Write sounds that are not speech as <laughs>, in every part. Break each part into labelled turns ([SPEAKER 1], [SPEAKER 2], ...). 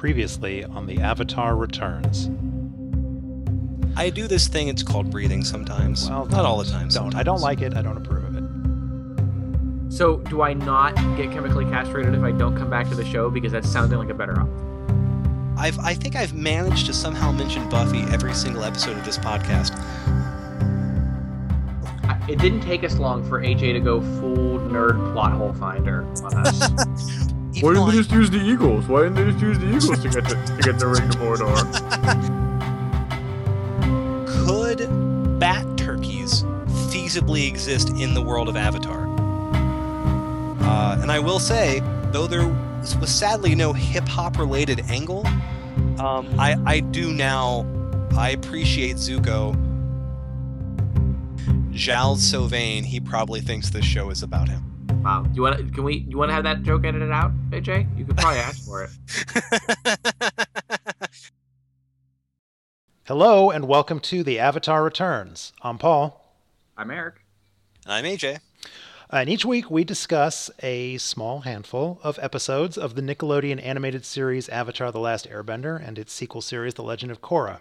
[SPEAKER 1] Previously on The Avatar Returns.
[SPEAKER 2] I do this thing. It's called breathing sometimes.
[SPEAKER 1] Well,
[SPEAKER 2] not all the
[SPEAKER 1] don't.
[SPEAKER 2] time.
[SPEAKER 1] Don't. I don't like it. I don't approve of it.
[SPEAKER 3] So, do I not get chemically castrated if I don't come back to the show because that's sounding like a better option?
[SPEAKER 2] I've, I think I've managed to somehow mention Buffy every single episode of this podcast.
[SPEAKER 3] It didn't take us long for AJ to go full nerd plot hole finder on us. <laughs>
[SPEAKER 4] Why didn't they just use the Eagles? Why didn't they just use the Eagles to get to, to get the ring to Mordor? <laughs>
[SPEAKER 2] could bat turkeys feasibly exist in the world of Avatar? Uh, and I will say, though there was sadly no hip hop related angle, um, I, I do now I appreciate Zuko. Zhao's so vain, he probably thinks this show is about him.
[SPEAKER 3] Wow. You want to? Can we? You want to have that joke edited out, AJ? You could probably ask for it. <laughs>
[SPEAKER 1] Hello and welcome to The Avatar Returns. I'm Paul.
[SPEAKER 3] I'm Eric.
[SPEAKER 2] I'm AJ.
[SPEAKER 1] And each week we discuss a small handful of episodes of the Nickelodeon animated series Avatar The Last Airbender and its sequel series The Legend of Korra.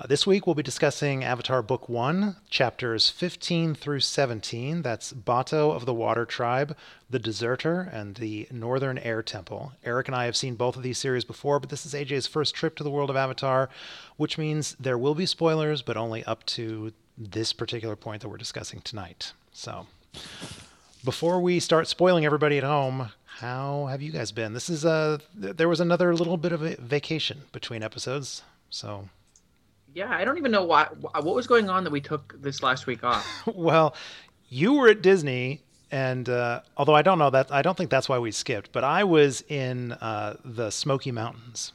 [SPEAKER 1] Uh, this week we'll be discussing Avatar Book 1, chapters 15 through 17. That's Bato of the Water Tribe, The Deserter, and the Northern Air Temple. Eric and I have seen both of these series before, but this is AJ's first trip to the world of Avatar, which means there will be spoilers, but only up to this particular point that we're discussing tonight. So, before we start spoiling everybody at home, how have you guys been? This is uh th- there was another little bit of a vacation between episodes. So,
[SPEAKER 3] Yeah, I don't even know why. What was going on that we took this last week off? <laughs>
[SPEAKER 1] well, you were at Disney and uh, although I don't know that I don't think that's why we skipped, but I was in uh, the Smoky Mountains.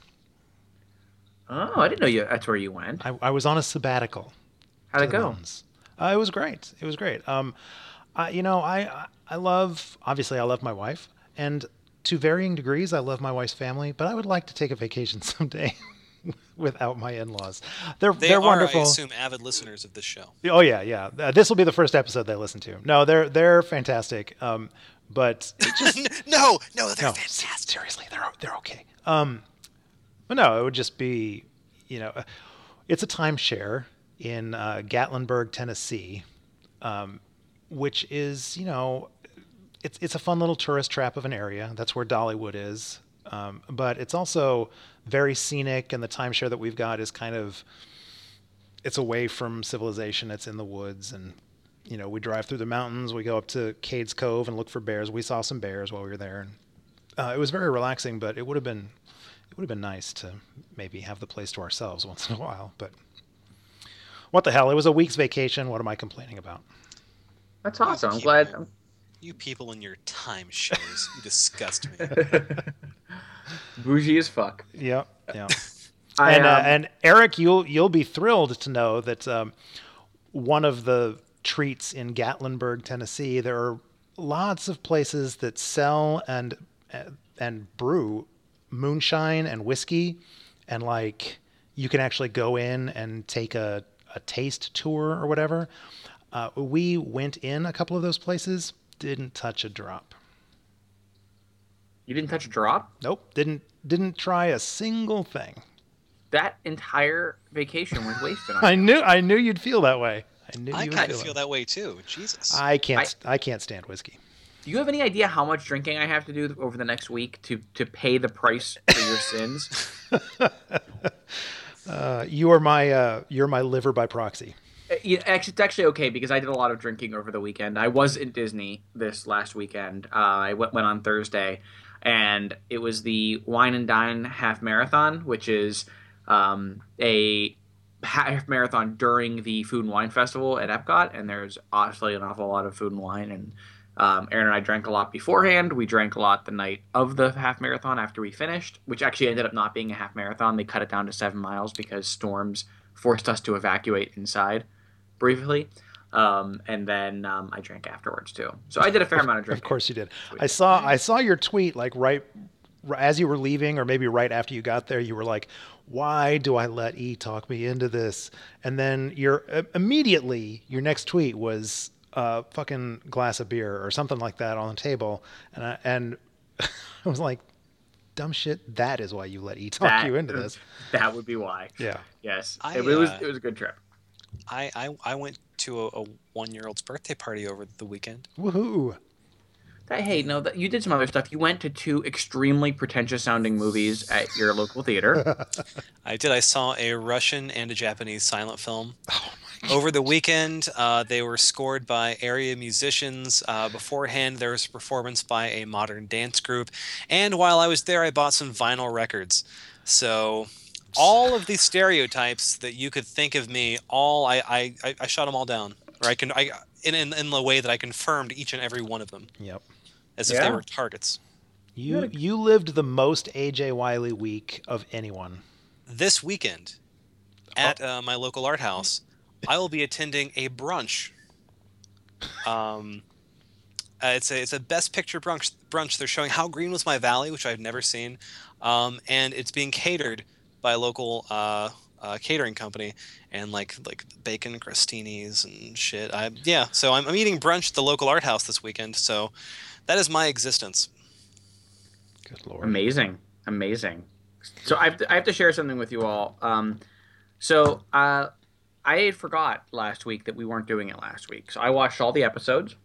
[SPEAKER 3] Oh, I didn't know you. That's where you went.
[SPEAKER 1] I, I was on a sabbatical.
[SPEAKER 3] How'd it go?
[SPEAKER 1] Uh, it was great. It was great. Um, I, you know, I I love obviously I love my wife, and to varying degrees I love my wife's family. But I would like to take a vacation <laughs> someday <laughs> without my in-laws. They're
[SPEAKER 2] They
[SPEAKER 1] they're
[SPEAKER 2] are,
[SPEAKER 1] wonderful.
[SPEAKER 2] I assume, avid listeners of this show.
[SPEAKER 1] Oh yeah, yeah. Uh, this will be the first episode they listen to. No, they're they're fantastic. Um, but <laughs> just
[SPEAKER 2] no, no, they're
[SPEAKER 1] no,
[SPEAKER 2] fantastic.
[SPEAKER 1] seriously, they're they're okay. Um, but no, it would just be, you know, uh, it's a timeshare in uh, Gatlinburg, Tennessee, um, which is, you know, it's it's a fun little tourist trap of an area. That's where Dollywood is, um, but it's also very scenic, and the timeshare that we've got is kind of it's away from civilization. It's in the woods, and you know, we drive through the mountains. We go up to Cades Cove and look for bears. We saw some bears while we were there, and uh, it was very relaxing. But it would have been it would have been nice to maybe have the place to ourselves <laughs> once in a while. But what the hell? It was a week's vacation. What am I complaining about?
[SPEAKER 3] That's awesome. I'm glad.
[SPEAKER 2] it. You people in your timeshares, you disgust me. <laughs>
[SPEAKER 3] Bougie as fuck.
[SPEAKER 1] Yep. Yeah. <laughs>
[SPEAKER 3] I,
[SPEAKER 1] and uh,
[SPEAKER 3] um,
[SPEAKER 1] and Eric, you'll you'll be thrilled to know that um, one of the treats in Gatlinburg, Tennessee, there are lots of places that sell and and brew moonshine and whiskey, and like you can actually go in and take a a taste tour or whatever. Uh, we went in a couple of those places, didn't touch a drop.
[SPEAKER 3] You didn't touch a drop.
[SPEAKER 1] Nope, didn't didn't try a single thing.
[SPEAKER 3] That entire vacation was wasted. On
[SPEAKER 1] I
[SPEAKER 3] you.
[SPEAKER 1] knew I knew you'd feel that way. I knew
[SPEAKER 2] I
[SPEAKER 1] you would
[SPEAKER 2] kind of
[SPEAKER 1] feel
[SPEAKER 2] feel
[SPEAKER 1] that.
[SPEAKER 2] that way too. Jesus.
[SPEAKER 1] I can't I, can't stand whiskey.
[SPEAKER 3] Do you have any idea how much drinking I have to do over the next week to to pay the price for your sins? <laughs>
[SPEAKER 1] Uh, you are my uh, you're my liver by proxy.
[SPEAKER 3] Uh, it's actually okay because I did a lot of drinking over the weekend. I was in Disney this last weekend. Uh, I went, went on Thursday, and it was the Wine and Dine half marathon, which is um, a half marathon during the Food and Wine Festival at Epcot. And there's obviously an awful lot of food and wine. And um, Aaron and I drank a lot beforehand. We drank a lot the night of the half marathon after we finished, which actually ended up not being a half marathon. They cut it down to seven miles because storms forced us to evacuate inside briefly. Um, and then um, I drank afterwards too. So I did a fair amount of drinking.
[SPEAKER 1] Of course you did. I saw I saw your tweet like right as you were leaving or maybe right after you got there you were like why do I let E talk me into this? And then your uh, immediately your next tweet was a fucking glass of beer or something like that on the table and I, and <laughs> I was like dumb shit, that is why you let E talk
[SPEAKER 3] That-
[SPEAKER 1] you into this. <laughs>
[SPEAKER 3] That would be why.
[SPEAKER 1] Yeah.
[SPEAKER 3] Yes,
[SPEAKER 2] I,
[SPEAKER 3] it, was
[SPEAKER 2] uh,
[SPEAKER 3] it was a good trip.
[SPEAKER 2] I, I, I went to a, a one year old's birthday party over the weekend.
[SPEAKER 1] Woohoo.
[SPEAKER 3] That, hey, no, that you did some other stuff. You went to two extremely pretentious sounding movies at your local theater. <laughs>
[SPEAKER 2] I did. I saw a Russian and a Japanese silent film.
[SPEAKER 1] Oh <laughs>
[SPEAKER 2] Over the weekend, uh, they were scored by area musicians. Uh, beforehand, there was a performance by a modern dance group. And while I was there, I bought some vinyl records. So, all of these stereotypes that you could think of me, all I, I, I, I shot them all down. Or I can, I, in, in, in the way that I confirmed each and every one of them
[SPEAKER 1] Yep.
[SPEAKER 2] as if they were targets.
[SPEAKER 1] You you lived the most AJ Wiley week of anyone.
[SPEAKER 2] This weekend, at uh, my local art house, I will be attending a brunch. Um, uh, it's a it's a best picture brunch. Brunch. They're showing How Green Was My Valley, which I've never seen, um, and it's being catered by a local uh, uh, catering company, and like like bacon crostinis and shit. I yeah. So I'm, I'm eating brunch at the local art house this weekend. So that is my existence.
[SPEAKER 1] Good lord.
[SPEAKER 3] Amazing, amazing. So I have to, I have to share something with you all. Um, so uh, I forgot last week that we weren't doing it last week. So I watched all the episodes,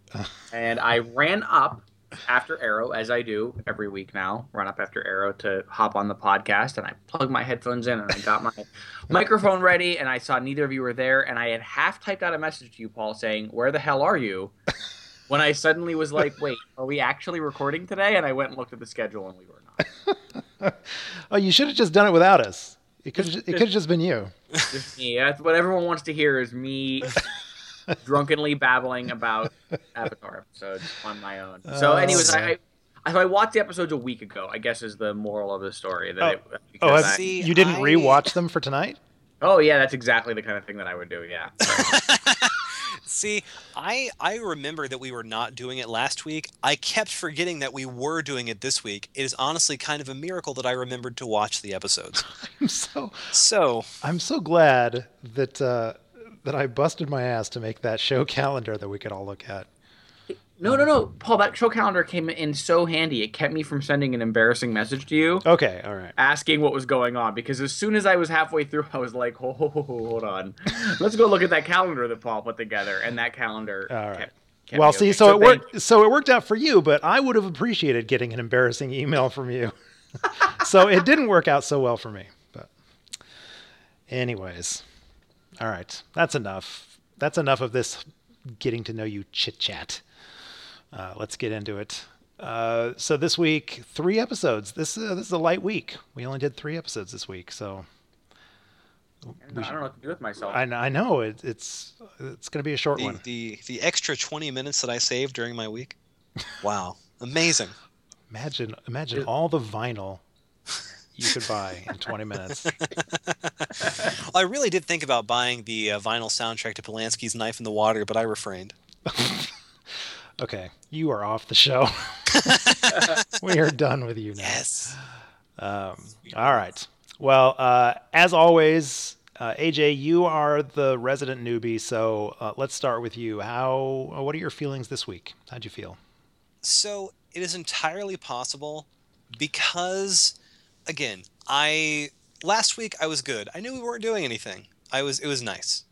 [SPEAKER 3] and I ran up after Arrow as I do every week now. Run up after Arrow to hop on the podcast, and I plugged my headphones in, and I got my <laughs> microphone ready, and I saw neither of you were there, and I had half typed out a message to you, Paul, saying, "Where the hell are you?" <laughs> When I suddenly was like, "Wait, are we actually recording today?" And I went and looked at the schedule, and we were not. <laughs>
[SPEAKER 1] Oh, you should have just done it without us. It could it could have just been you.
[SPEAKER 3] Just me. That's what everyone wants to hear is me drunkenly babbling about Avatar episodes on my own. So,
[SPEAKER 1] Oh,
[SPEAKER 3] anyways,
[SPEAKER 1] man.
[SPEAKER 3] I, I I watched the episodes a week ago. I guess is the moral of the story. That
[SPEAKER 1] Oh.
[SPEAKER 3] it,
[SPEAKER 1] Oh,
[SPEAKER 3] I-
[SPEAKER 2] See,
[SPEAKER 1] you didn't
[SPEAKER 2] I-
[SPEAKER 1] rewatch them for tonight?
[SPEAKER 3] oh yeah, that's exactly the kind of thing that I would do. Yeah. <laughs>
[SPEAKER 2] See, I I remember that we were not doing it last week. I kept forgetting that we were doing it this week. It is honestly kind of a miracle that I remembered to watch the episodes. <laughs>
[SPEAKER 1] I'm so
[SPEAKER 2] So,
[SPEAKER 1] I'm so glad that uh, that I busted my ass to make that show calendar that we could all look at.
[SPEAKER 3] No, no, no, Paul. That show calendar came in so handy. It kept me from sending an embarrassing message to you.
[SPEAKER 1] Okay, all right.
[SPEAKER 3] asking what was going on because as soon as I was halfway through, I was like, "Oh, hold on, <laughs> let's go look at that calendar that Paul put together." And that calendar.
[SPEAKER 1] All right.
[SPEAKER 3] kept- kept
[SPEAKER 1] Well, see,
[SPEAKER 3] okay.
[SPEAKER 1] so, it
[SPEAKER 3] thank
[SPEAKER 1] worked. So it worked out for you, but I would have appreciated getting an embarrassing email from you. <laughs> so it didn't work out so well for me. But, anyways, all right, that's enough. That's enough of this getting to know you chit chat. Uh, let's get into it. Uh, so this week, three episodes. This uh, this is a light week. We only did three episodes this week, so
[SPEAKER 3] you. I don't know what to do with myself.
[SPEAKER 1] I, I know it, it's it's going to be a short
[SPEAKER 2] the,
[SPEAKER 1] one.
[SPEAKER 2] the the extra 20 minutes that I saved during my week. <laughs> Wow. Amazing.
[SPEAKER 1] Imagine imagine all the vinyl <laughs> you could buy in 20 minutes. <laughs>
[SPEAKER 2] I really did think about buying the uh, vinyl soundtrack to Polanski's Knife in the Water, but I refrained. <laughs>
[SPEAKER 1] Okay, you are off the show. <laughs> we are done with you now.
[SPEAKER 2] Yes.
[SPEAKER 1] Um, all right. Well, uh, as always, uh, AJ, you are the resident newbie, so uh, let's start with you. How? uh, What are your feelings this week? How'd you feel?
[SPEAKER 2] So it is entirely possible because, again, I last week I was good. I knew we weren't doing anything. I was it was nice.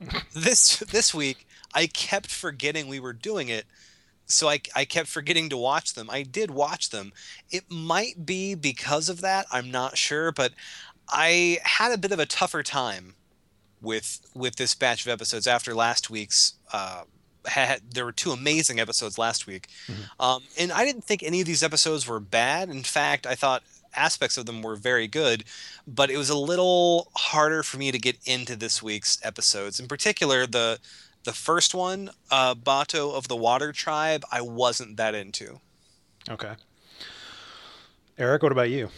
[SPEAKER 2] <laughs> this this week I kept forgetting we were doing it, so I I kept forgetting to watch them. I did watch them. It might be because of that. I'm not sure, but I had a bit of a tougher time with with this batch of episodes after last week's. Uh, had there were two amazing episodes last week, um, and I didn't think any of these episodes were bad. In fact, I thought aspects of them were very good, but it was a little harder for me to get into this week's episodes. In particular, the the first one, uh, Bato of the Water Tribe, I wasn't that into.
[SPEAKER 1] Okay. Eric, what about you?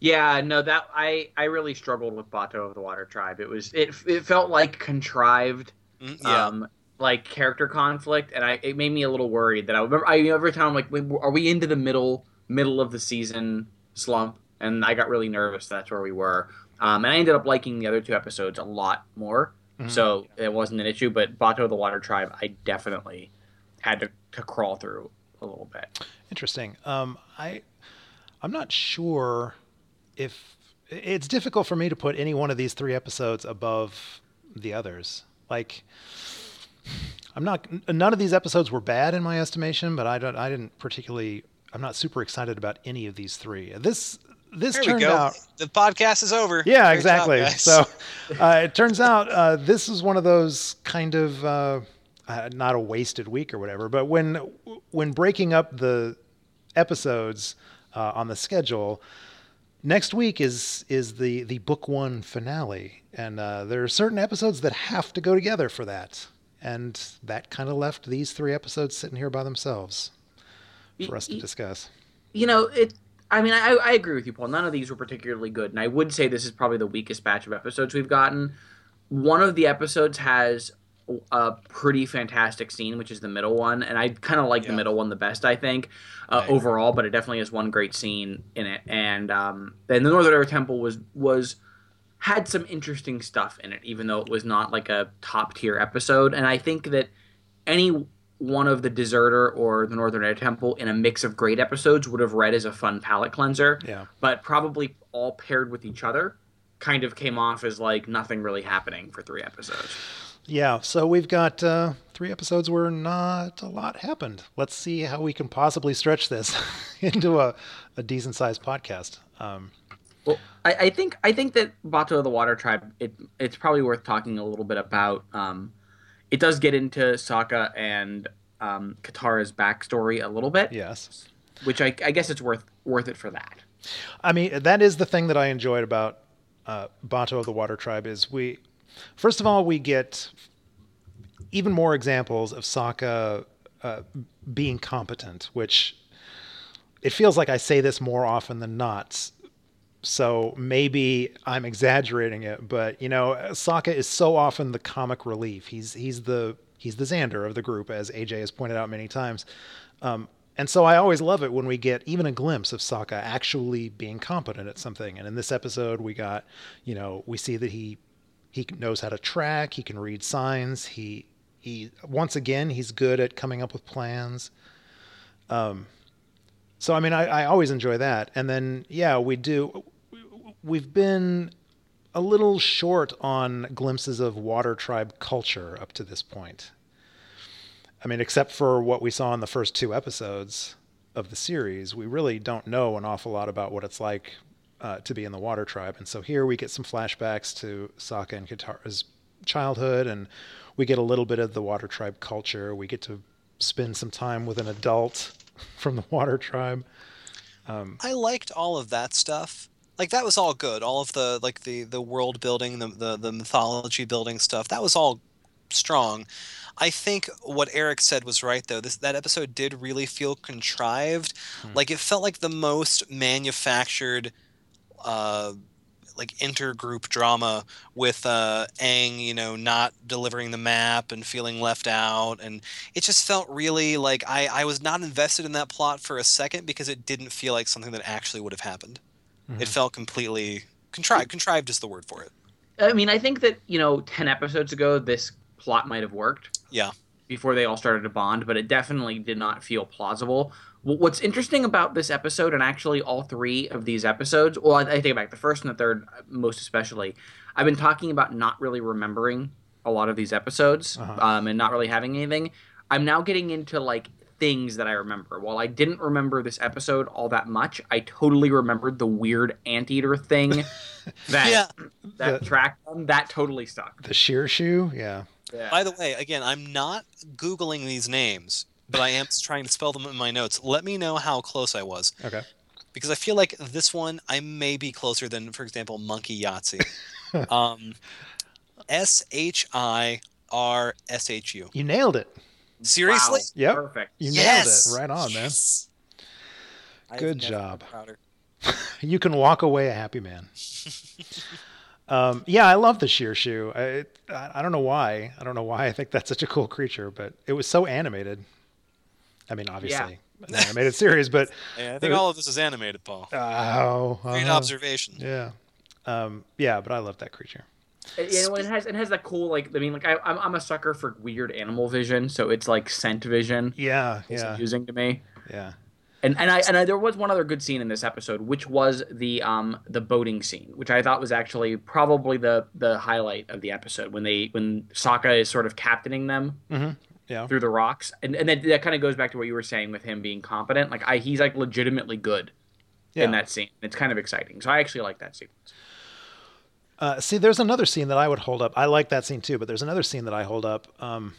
[SPEAKER 3] Yeah, no, that I I really struggled with Bato of the Water Tribe. It was it it felt like contrived,
[SPEAKER 2] Mm, yeah.
[SPEAKER 3] um, like character conflict, and I it made me a little worried that I remember I every time I'm like, "Wait, are we into the middle middle of the season slump? And I got really nervous. That's where we were, um, and I ended up liking the other two episodes a lot more.
[SPEAKER 1] Mhm.
[SPEAKER 3] So it wasn't an issue, but Bato the Water Tribe, I definitely had to, to crawl through a little bit.
[SPEAKER 1] Interesting. Um, I I'm not sure if it's difficult for me to put any one of these three episodes above the others. Like, I'm not. None of these episodes were bad in my estimation, but I don't. I didn't particularly. I'm not super excited about any of these three. This this
[SPEAKER 2] There
[SPEAKER 1] turned out.
[SPEAKER 2] The podcast is over.
[SPEAKER 1] Yeah,
[SPEAKER 2] Great
[SPEAKER 1] exactly.
[SPEAKER 2] job,
[SPEAKER 1] so uh, it turns out uh, this is one of those kind of uh, uh, not a wasted week or whatever, but when when breaking up the episodes uh, on the schedule, next week is is the the book one finale, and uh, there are certain episodes that have to go together for that, and that kind of left these three episodes sitting here by themselves for us to discuss.
[SPEAKER 3] you know it i mean I, I agree with you paul none of these were particularly good and i would say this is probably the weakest batch of episodes we've gotten one of the episodes has a pretty fantastic scene which is the middle one and i kind of like the middle one the best i think uh,
[SPEAKER 2] Right.
[SPEAKER 3] overall but it definitely has one great scene in it and um then the northern air temple was was had some interesting stuff in it even though it was not like a top tier episode and i think that any one of the deserter or the northern air temple in a mix of great episodes would have read as a fun palate cleanser
[SPEAKER 1] Yeah.
[SPEAKER 3] but probably all paired with each other kind of came off as like nothing really happening for three episodes
[SPEAKER 1] Yeah, so we've got uh, three episodes where not a lot happened. Let's see how we can possibly stretch this <laughs> into a, a decent sized podcast. Um,
[SPEAKER 3] Well, I, I think I think that Bato of the Water Tribe. It it's probably worth talking a little bit about. Um, it does get into Sokka and um, Katara's backstory a little bit,
[SPEAKER 1] yes.
[SPEAKER 3] which I, I guess it's worth worth it for that.
[SPEAKER 1] I mean, that is the thing that I enjoyed about uh, Bato of the Water Tribe is we, first of all, we get even more examples of Sokka uh, being competent, which it feels like I say this more often than not. So maybe I'm exaggerating it, but you know, Sokka is so often the comic relief. He's he's the he's the Xander of the group, as AJ has pointed out many times. Um, and so I always love it when we get even a glimpse of Sokka actually being competent at something. And in this episode, we got, you know, we see that he he knows how to track, he can read signs, he he once again he's good at coming up with plans. Um, so I mean, I, I always enjoy that. And then yeah, we do. We've been a little short on glimpses of Water Tribe culture up to this point. I mean, except for what we saw in the first two episodes of the series, we really don't know an awful lot about what it's like uh, to be in the Water Tribe. And so here we get some flashbacks to Sokka and Katara's childhood, and we get a little bit of the Water Tribe culture. We get to spend some time with an adult from the Water Tribe.
[SPEAKER 2] I liked all of that stuff. Like that was all good. All of the like the the world building, the the, the mythology building stuff. That was all strong. I think what Eric said was right though. This that episode did really feel contrived. Like it felt like the most manufactured uh like intergroup drama with uh Aang, you know, not delivering the map and feeling left out and it just felt really like I, I was not invested in that plot for a second because it didn't feel like something that actually would have happened. It felt completely contrived. Contrived is the word for it.
[SPEAKER 3] I mean, I think that you know, ten episodes ago, this plot might have worked.
[SPEAKER 2] Yeah.
[SPEAKER 3] Before they all started to bond, but it definitely did not feel plausible. Wh- What's interesting about this episode, and actually all three of these episodes, well, I, I take it back, the first and the third, uh, most especially, I've been talking about not really remembering a lot of these episodes
[SPEAKER 1] Uh-huh.
[SPEAKER 3] um, and not really having anything. I'm now getting into like things that I remember. While I didn't remember this episode all that much, I totally remembered the weird anteater thing <laughs> that
[SPEAKER 2] Yeah.
[SPEAKER 3] that
[SPEAKER 1] The-
[SPEAKER 3] tracked them. That totally stuck.
[SPEAKER 1] The shirshu, yeah.
[SPEAKER 3] Yeah.
[SPEAKER 2] By the way, again, I'm not googling these names, but I am trying to spell them in my notes. Let me know how close I was
[SPEAKER 1] Okay.
[SPEAKER 2] because I feel like this one I may be closer than, for example, Monkey Yahtzee. <laughs> um, S H I R S H U.
[SPEAKER 1] You nailed it.
[SPEAKER 2] Seriously?
[SPEAKER 3] Wow.
[SPEAKER 1] Yep.
[SPEAKER 3] Perfect.
[SPEAKER 1] You
[SPEAKER 2] yes.
[SPEAKER 1] nailed it. Right on, man.
[SPEAKER 2] Yes. I've
[SPEAKER 1] Good job. <laughs> you can walk away a happy man. <laughs> um, yeah, I love the shirshu. I, I I don't know why. I don't know why I think that's such a cool creature, but it was so animated. I mean, obviously, <laughs> an animated series, but
[SPEAKER 2] Yeah, I think all of this is animated, Paul.
[SPEAKER 1] oh,
[SPEAKER 2] Great
[SPEAKER 1] uh-huh.
[SPEAKER 2] observation.
[SPEAKER 1] Yeah, um, yeah, but I love that creature.
[SPEAKER 3] It, you know, it has it has that cool like I mean like I, I'm I'm a sucker for weird animal vision, so it's like scent vision.
[SPEAKER 1] Yeah,
[SPEAKER 3] It's
[SPEAKER 1] yeah,
[SPEAKER 3] confusing to me.
[SPEAKER 1] yeah.
[SPEAKER 3] And and I and I, there was one other good scene in this episode, which was the um the boating scene, which I thought was actually probably the the highlight of the episode when they when Sokka is sort of captaining them
[SPEAKER 1] Yeah.
[SPEAKER 3] through the rocks, and and that, that kind of goes back to what you were saying with him being competent. Like I, he's like legitimately good
[SPEAKER 1] Yeah.
[SPEAKER 3] in that scene. It's kind of exciting. So I actually like that sequence.
[SPEAKER 1] Uh, see, there's another scene that I would hold up. I like that scene too, but there's another scene that I hold up. Um,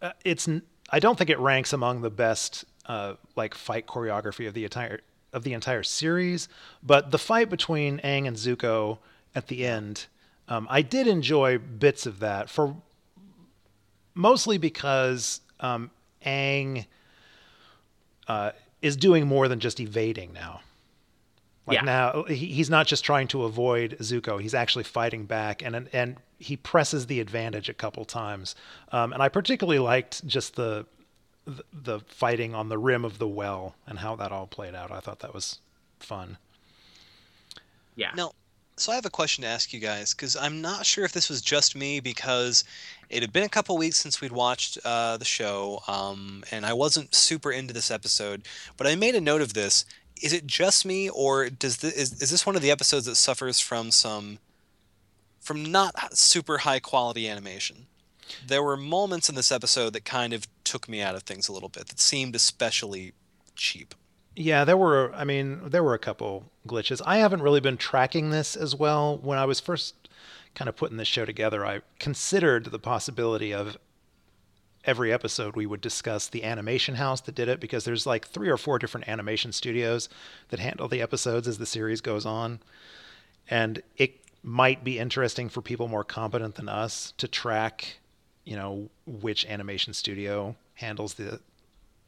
[SPEAKER 1] uh, it's I don't think it ranks among the best uh, like fight choreography of the entire of the entire series, but the fight between Aang and Zuko at the end, um, I did enjoy bits of that for mostly because um, Aang uh, is doing more than just evading now. Like
[SPEAKER 3] Yeah.
[SPEAKER 1] now, he, he's not just trying to avoid Zuko; he's actually fighting back, and and he presses the advantage a couple times. Um, and I particularly liked just the, the the fighting on the rim of the well and how that all played out. I thought that was fun.
[SPEAKER 3] Yeah.
[SPEAKER 2] Now, so I have a question to ask you guys because I'm not sure if this was just me because it had been a couple weeks since we'd watched uh, the show, um, and I wasn't super into this episode. But I made a note of this. Is it just me, or does this, is is this one of the episodes that suffers from some from not super high quality animation? There were moments in this episode that kind of took me out of things a little bit. That seemed especially cheap.
[SPEAKER 1] Yeah, there were. I mean, there were a couple glitches. I haven't really been tracking this as well. When I was first kind of putting this show together, I considered the possibility of every episode we would discuss the animation house that did it because there's like three or four different animation studios that handle the episodes as the series goes on. And it might be interesting for people more competent than us to track, you know, which animation studio handles the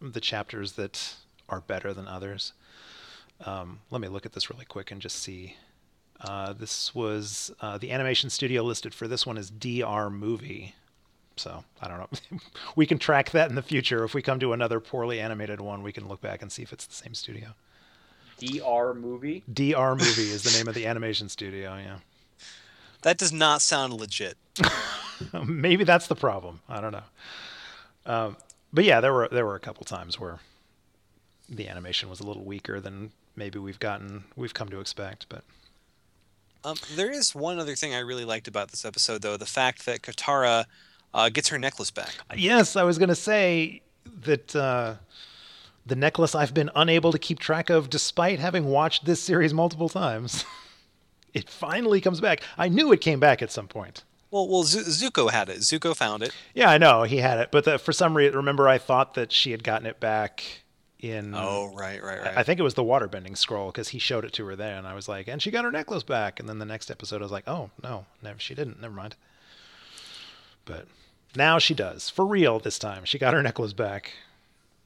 [SPEAKER 1] the chapters that are better than others. Um, let me look at this really quick and just see. Uh, this was uh, the animation studio listed for this one is DR Movie. So I don't know. <laughs> we can track that in the future. If we come to another poorly animated one, we can look back and see if it's the same studio.
[SPEAKER 3] DR movie.
[SPEAKER 1] DR <laughs> Movie is the name of the animation studio. Yeah.
[SPEAKER 2] That does not sound legit. <laughs>
[SPEAKER 1] Maybe that's the problem. I don't know. Um, but yeah, there were there were a couple times where the animation was a little weaker than maybe we've gotten we've come to expect. But
[SPEAKER 2] Um, there is one other thing I really liked about this episode, though the fact that Katara uh, gets her necklace back.
[SPEAKER 1] yes, I was going to say that uh, the necklace I've been unable to keep track of, despite having watched this series multiple times. <laughs> it finally comes back. I knew it came back at some point.
[SPEAKER 2] Well, well, Z- Zuko had it. Zuko found it.
[SPEAKER 1] Yeah, I know he had it, but the, for some reason, remember I thought that she had gotten it back in.
[SPEAKER 2] Oh, right, right, right.
[SPEAKER 1] I think it was the waterbending scroll because he showed it to her there, and I was like, and she got her necklace back. And then the next episode, I was like, oh no, never, she didn't. Never mind. But now she does for real this time. She got her necklace back.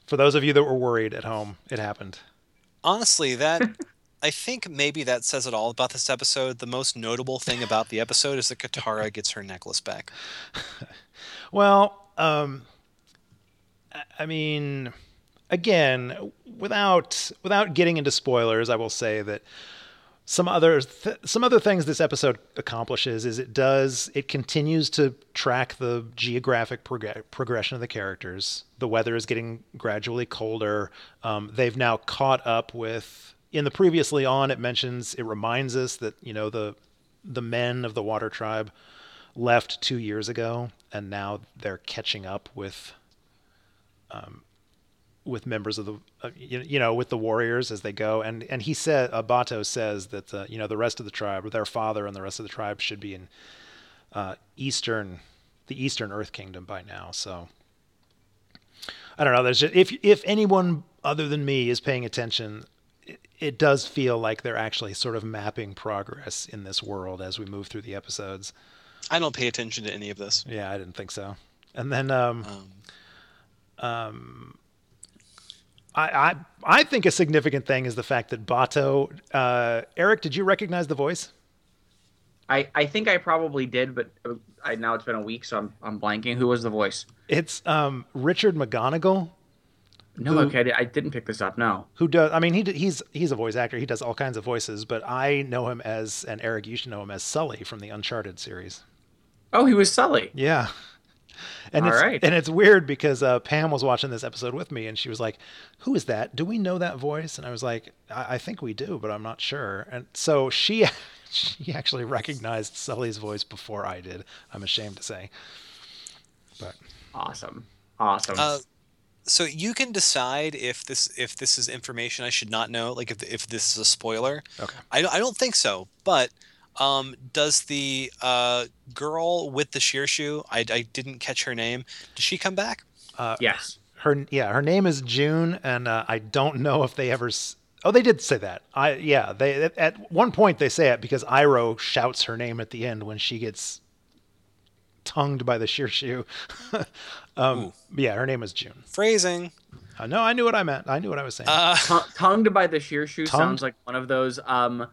[SPEAKER 1] For those of you that were worried at home, it happened.
[SPEAKER 2] Honestly, that <laughs> I think maybe that says it all about this episode. The most notable thing about the episode is that Katara gets her necklace back. <laughs>
[SPEAKER 1] Well, um, I- I mean, again, without without getting into spoilers, I will say that some other th- some other things this episode accomplishes is it does it continues to track the geographic prog- progression of the characters. The weather is getting gradually colder. Um, they've now caught up with. In the previously on, it mentions it reminds us that you know the the men of the Water Tribe left two years ago, and now they're catching up with um, with members of the uh, you, you know with the warriors as they go. And and he said Abato says that uh, you know the rest of the tribe, their father and the rest of the tribe should be in uh, eastern the Eastern Earth Kingdom by now. So I don't know. There's just, if if anyone other than me is paying attention. It, it does feel like they're actually sort of mapping progress in this world as we move through the episodes.
[SPEAKER 2] I don't pay attention to any of this.
[SPEAKER 1] Yeah, I didn't think so. And then um,
[SPEAKER 2] Um,
[SPEAKER 1] I, I I think a significant thing is the fact that Bato. Uh, Eric, did you recognize the voice?
[SPEAKER 3] I, I think I probably did, but uh, I now it's been a week, so I'm I'm blanking. Who was the voice?
[SPEAKER 1] It's um, Richard McGonagle,
[SPEAKER 3] No,
[SPEAKER 1] Who-
[SPEAKER 3] okay, I, didn't pick this up. No.
[SPEAKER 1] who does. I mean, he he's he's a voice actor. He does all kinds of voices, but I know him as and Eric, you should know him as Sully from the Uncharted series.
[SPEAKER 3] Oh, he was Sully.
[SPEAKER 1] Yeah, And
[SPEAKER 3] All
[SPEAKER 1] it's
[SPEAKER 3] right.
[SPEAKER 1] and it's weird because uh, Pam was watching this episode with me, and she was like, "Who is that? Do we know that voice?" And I was like, "I, I think we do, but I'm not sure." And so she <laughs> she actually recognized Sully's voice before I did. I'm ashamed to say, but
[SPEAKER 3] Awesome. Awesome.
[SPEAKER 2] Uh, so you can decide if this if this is information I should not know, like if if this is a spoiler.
[SPEAKER 1] okay.
[SPEAKER 2] I I don't think so, but um, does the uh, girl with the shirshu? I, I didn't catch her name. Does she come back?
[SPEAKER 1] Uh,
[SPEAKER 3] yes.
[SPEAKER 1] her yeah her name is June, and uh, I don't know if they ever. S- oh, they did say that. I yeah they at- at one point they say it because Iroh shouts her name at the end when she gets tongued by the shirshu. <laughs> um, yeah, her name is June.
[SPEAKER 2] Phrasing.
[SPEAKER 1] Uh, no, I knew what I meant. I knew what I was saying.
[SPEAKER 2] Uh,
[SPEAKER 3] Tongue- tongued by the sheer shoe
[SPEAKER 1] Tongued?
[SPEAKER 3] sounds like one of those um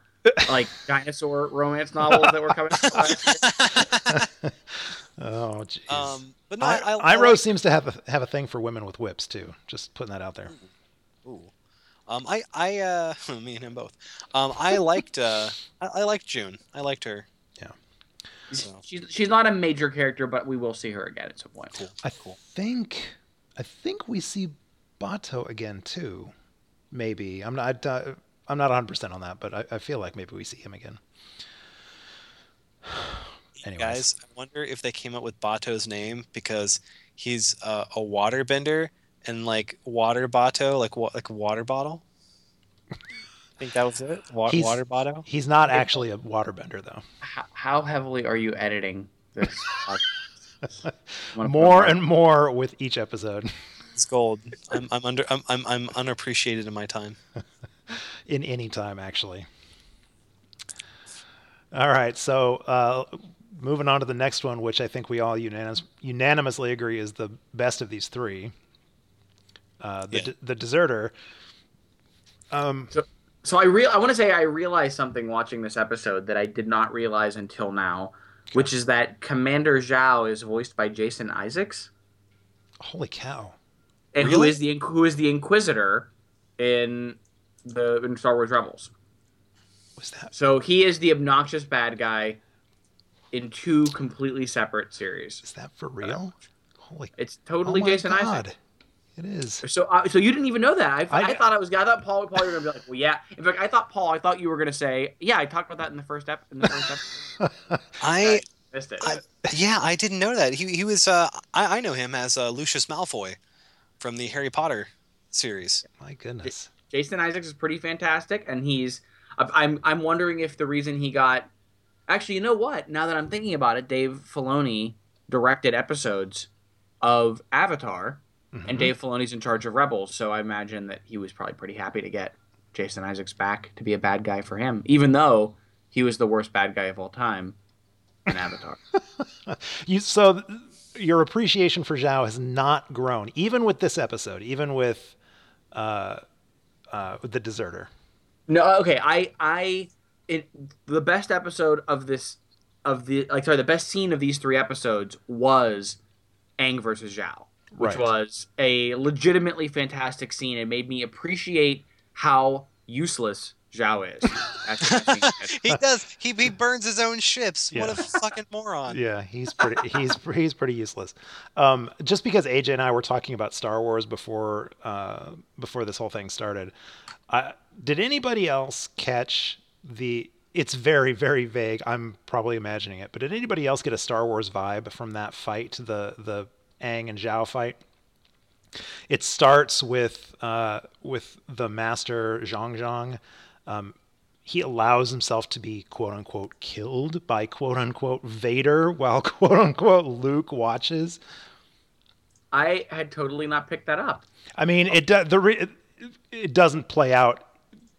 [SPEAKER 3] like dinosaur romance novels that were coming out <laughs>
[SPEAKER 1] oh, jeez.
[SPEAKER 2] um, but no,
[SPEAKER 1] I,
[SPEAKER 2] I, I, I
[SPEAKER 1] Iroh
[SPEAKER 2] like-
[SPEAKER 1] seems to have a, have a thing for women with whips too. Just putting that out there.
[SPEAKER 2] Ooh. Um, I, I, uh, <laughs> me and him both. Um, I liked, uh, I, I liked June. I liked her. So.
[SPEAKER 3] She's she's not a major character, but we will see her again at some point.
[SPEAKER 2] Cool.
[SPEAKER 1] I
[SPEAKER 2] Cool.
[SPEAKER 1] think I think we see Bato again too. Maybe I'm not. Uh, I'm not 100 percent on that, but I, I feel like maybe we see him again. <sighs> Anyways.
[SPEAKER 2] Guys, I wonder if they came up with Bato's name because he's uh, a waterbender and like water Bato, like wa- like a water bottle. I <laughs> think that was it. Wa-
[SPEAKER 1] He's-
[SPEAKER 2] water Bato.
[SPEAKER 1] He's not actually a waterbender though.
[SPEAKER 3] How, how heavily are you editing this? podcast? I wanna put
[SPEAKER 1] More and more with each episode,
[SPEAKER 2] It's gold. I'm, I'm under. I'm, I'm I'm unappreciated in my time. <laughs>
[SPEAKER 1] in any time actually. All right, so uh, moving on to the next one, which I think we all unanimous, unanimously agree is the best of these three. Uh, the
[SPEAKER 2] Yeah.
[SPEAKER 1] d- the deserter. Um,
[SPEAKER 3] So I real I want to say I realized something watching this episode that I did not realize until now, which is that Commander Zhao is voiced by Jason Isaacs,
[SPEAKER 1] holy cow!
[SPEAKER 3] and who
[SPEAKER 2] Really?
[SPEAKER 3] is the who is the Inquisitor in the in Star Wars Rebels.
[SPEAKER 1] Was that
[SPEAKER 3] So he is the obnoxious bad guy in two completely separate series.
[SPEAKER 1] is that for real? Holy
[SPEAKER 3] It's totally
[SPEAKER 1] oh my
[SPEAKER 3] Jason
[SPEAKER 1] God.
[SPEAKER 3] Isaacs.
[SPEAKER 1] It is.
[SPEAKER 3] So, uh, so you didn't even know that? I, I,
[SPEAKER 1] I-
[SPEAKER 3] thought I was. I thought Paul. Paul, you were gonna be like, well, yeah. In fact, I thought Paul. I thought you were gonna say, yeah. I talked about that in the first ep. In the first episode. <laughs>
[SPEAKER 2] I
[SPEAKER 3] Missed it.
[SPEAKER 2] I- yeah, I didn't know that. He he was. Uh, I I know him as uh, Lucius Malfoy from the Harry Potter series.
[SPEAKER 1] My goodness.
[SPEAKER 3] Jason Isaacs is pretty fantastic, and he's. I'm I'm wondering if the reason he got. Actually, you know what? Now that I'm thinking about it, Dave Filoni directed episodes of Avatar,
[SPEAKER 1] Mhm.
[SPEAKER 3] and Dave Filoni's in charge of Rebels, so I imagine that he was probably pretty happy to get Jason Isaacs back to be a bad guy for him, even though he was the worst bad guy of all time in Avatar. <laughs>
[SPEAKER 1] You so th- your appreciation for Zhao has not grown, even with this episode, even with uh, uh, the deserter.
[SPEAKER 3] No, okay. I I it the best episode of this of the like sorry the best scene of these three episodes was Aang versus Zhao, which
[SPEAKER 1] Right.
[SPEAKER 3] was a legitimately fantastic scene. It made me appreciate how useless Zhao is. After that scene.
[SPEAKER 2] he does. He he burns his own ships. What a fucking moron.
[SPEAKER 1] Yeah, he's pretty he's he's pretty useless. Um, just because AJ and I were talking about Star Wars before uh, before this whole thing started, I, did anybody else catch the? It's very very vague. I'm probably imagining it, but did anybody else get a Star Wars vibe from that fight, the the Aang and Zhao fight? It starts with uh, with the master Jeong Jeong. Um, he allows himself to be quote unquote killed by quote unquote Vader while <laughs> quote unquote Luke watches.
[SPEAKER 3] I had totally not picked that up.
[SPEAKER 1] I mean, it do, the re, it, it doesn't play out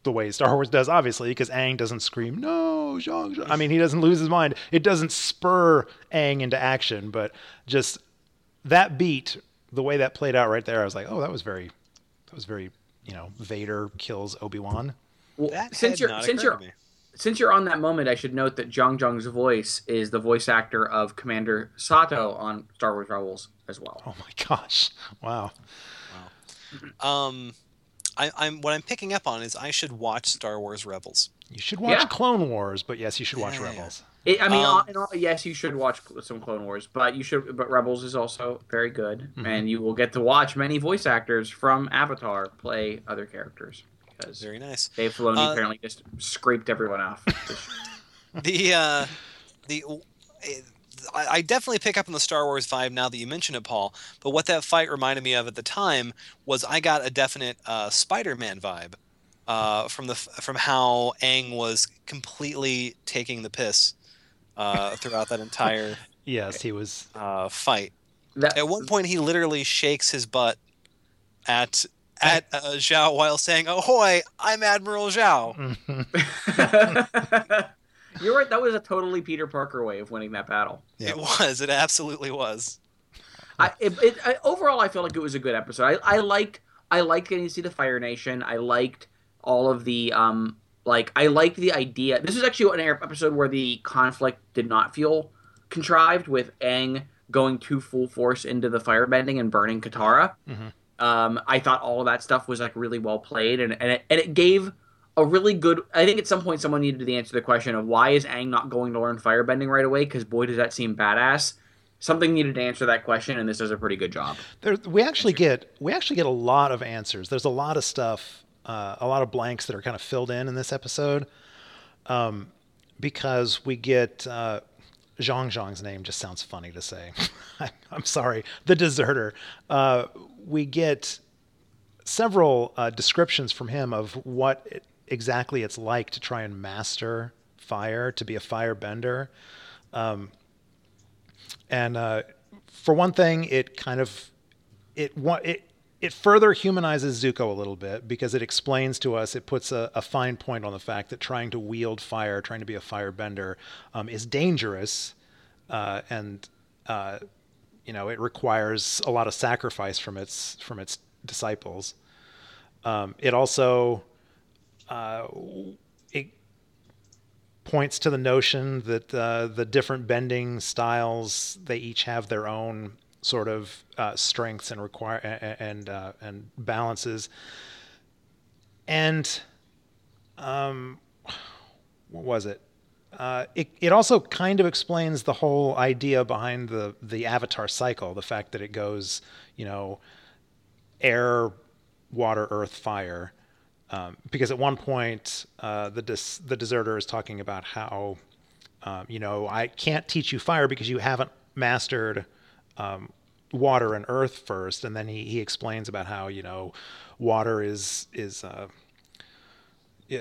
[SPEAKER 1] the way Star Wars does, obviously, because Aang doesn't scream no, Jeong, Jeong. I mean, he doesn't lose his mind. It doesn't spur Aang into action, but just that beat, the way that played out right there, I was like, oh, that was very, that was very, you know, Vader kills Obi Wan.
[SPEAKER 3] Well, since you're since you're since you're on that moment, I should note that Jeong Jeong's voice is the voice actor of Commander Sato on Star Wars Rebels as well.
[SPEAKER 1] Oh my gosh, wow.
[SPEAKER 2] Um, I, I'm what I'm picking up on is I should watch Star Wars Rebels.
[SPEAKER 1] You should watch
[SPEAKER 3] Yeah.
[SPEAKER 1] Clone Wars, but yes, you should watch
[SPEAKER 2] Yeah, yeah.
[SPEAKER 1] Rebels.
[SPEAKER 3] It, I mean,
[SPEAKER 2] Um,
[SPEAKER 3] all- in all, yes, you should watch some Clone Wars, but you should. But Rebels is also very good,
[SPEAKER 1] Mhm.
[SPEAKER 3] and you will get to watch many voice actors from Avatar play other characters because
[SPEAKER 2] Very nice.
[SPEAKER 3] Dave Filoni
[SPEAKER 2] Uh,
[SPEAKER 3] apparently just scraped everyone off. <laughs>
[SPEAKER 2] The uh the I, I definitely pick up on the Star Wars vibe now that you mention it, Paul. But what that fight reminded me of at the time was I got a definite uh, Spider-Man vibe uh, from the from how Aang was completely taking the piss uh, throughout that entire <laughs>
[SPEAKER 1] Yes, he was.
[SPEAKER 2] uh, fight.
[SPEAKER 3] that,
[SPEAKER 2] At one point, he literally shakes his butt at at uh, Zhao while saying, "Ahoy! I'm Admiral Zhao." <laughs>
[SPEAKER 3] You're right. That was a totally Peter Parker way of winning that battle.
[SPEAKER 1] Yeah.
[SPEAKER 2] It was. It absolutely was.
[SPEAKER 3] I, it, it, I, overall, I feel like it was a good episode. I, I liked I liked getting to see the Fire Nation. I liked all of the um like I liked the idea. This is actually an episode where the conflict did not feel contrived with Aang going to full force into the firebending and burning Katara.
[SPEAKER 1] Mhm.
[SPEAKER 3] Um, I thought all of that stuff was like really well played, and and it, and it gave a really good. I think at some point someone needed to answer the question of why is Aang not going to learn firebending right away? Because boy, does that seem badass. Something needed to answer that question, and this does a pretty good job.
[SPEAKER 1] There, we actually get we actually get a lot of answers. There's a lot of stuff, uh, a lot of blanks that are kind of filled in in this episode, um, because we get uh, Jeong Jeong's name just sounds funny to say. <laughs> I'm sorry, the deserter. Uh, we get several uh, descriptions from him of what it, exactly it's like to try and master fire, to be a firebender. Um, and uh, for one thing, it kind of it it it further humanizes Zuko a little bit because it explains to us, it puts a, a fine point on the fact that trying to wield fire, trying to be a firebender, um, is dangerous, uh, and uh, you know it requires a lot of sacrifice from its from its disciples. Um, it also uh, it points to the notion that uh, the different bending styles they each have their own sort of uh, strengths and require and uh, and balances and um what was it uh, it, it also kind of explains the whole idea behind the the avatar cycle the fact that it goes you know air water earth fire. Um, because at one point uh, the dis- the deserter is talking about how um, you know I can't teach you fire because you haven't mastered um, water and earth first, and then he, he explains about how you know water is is uh,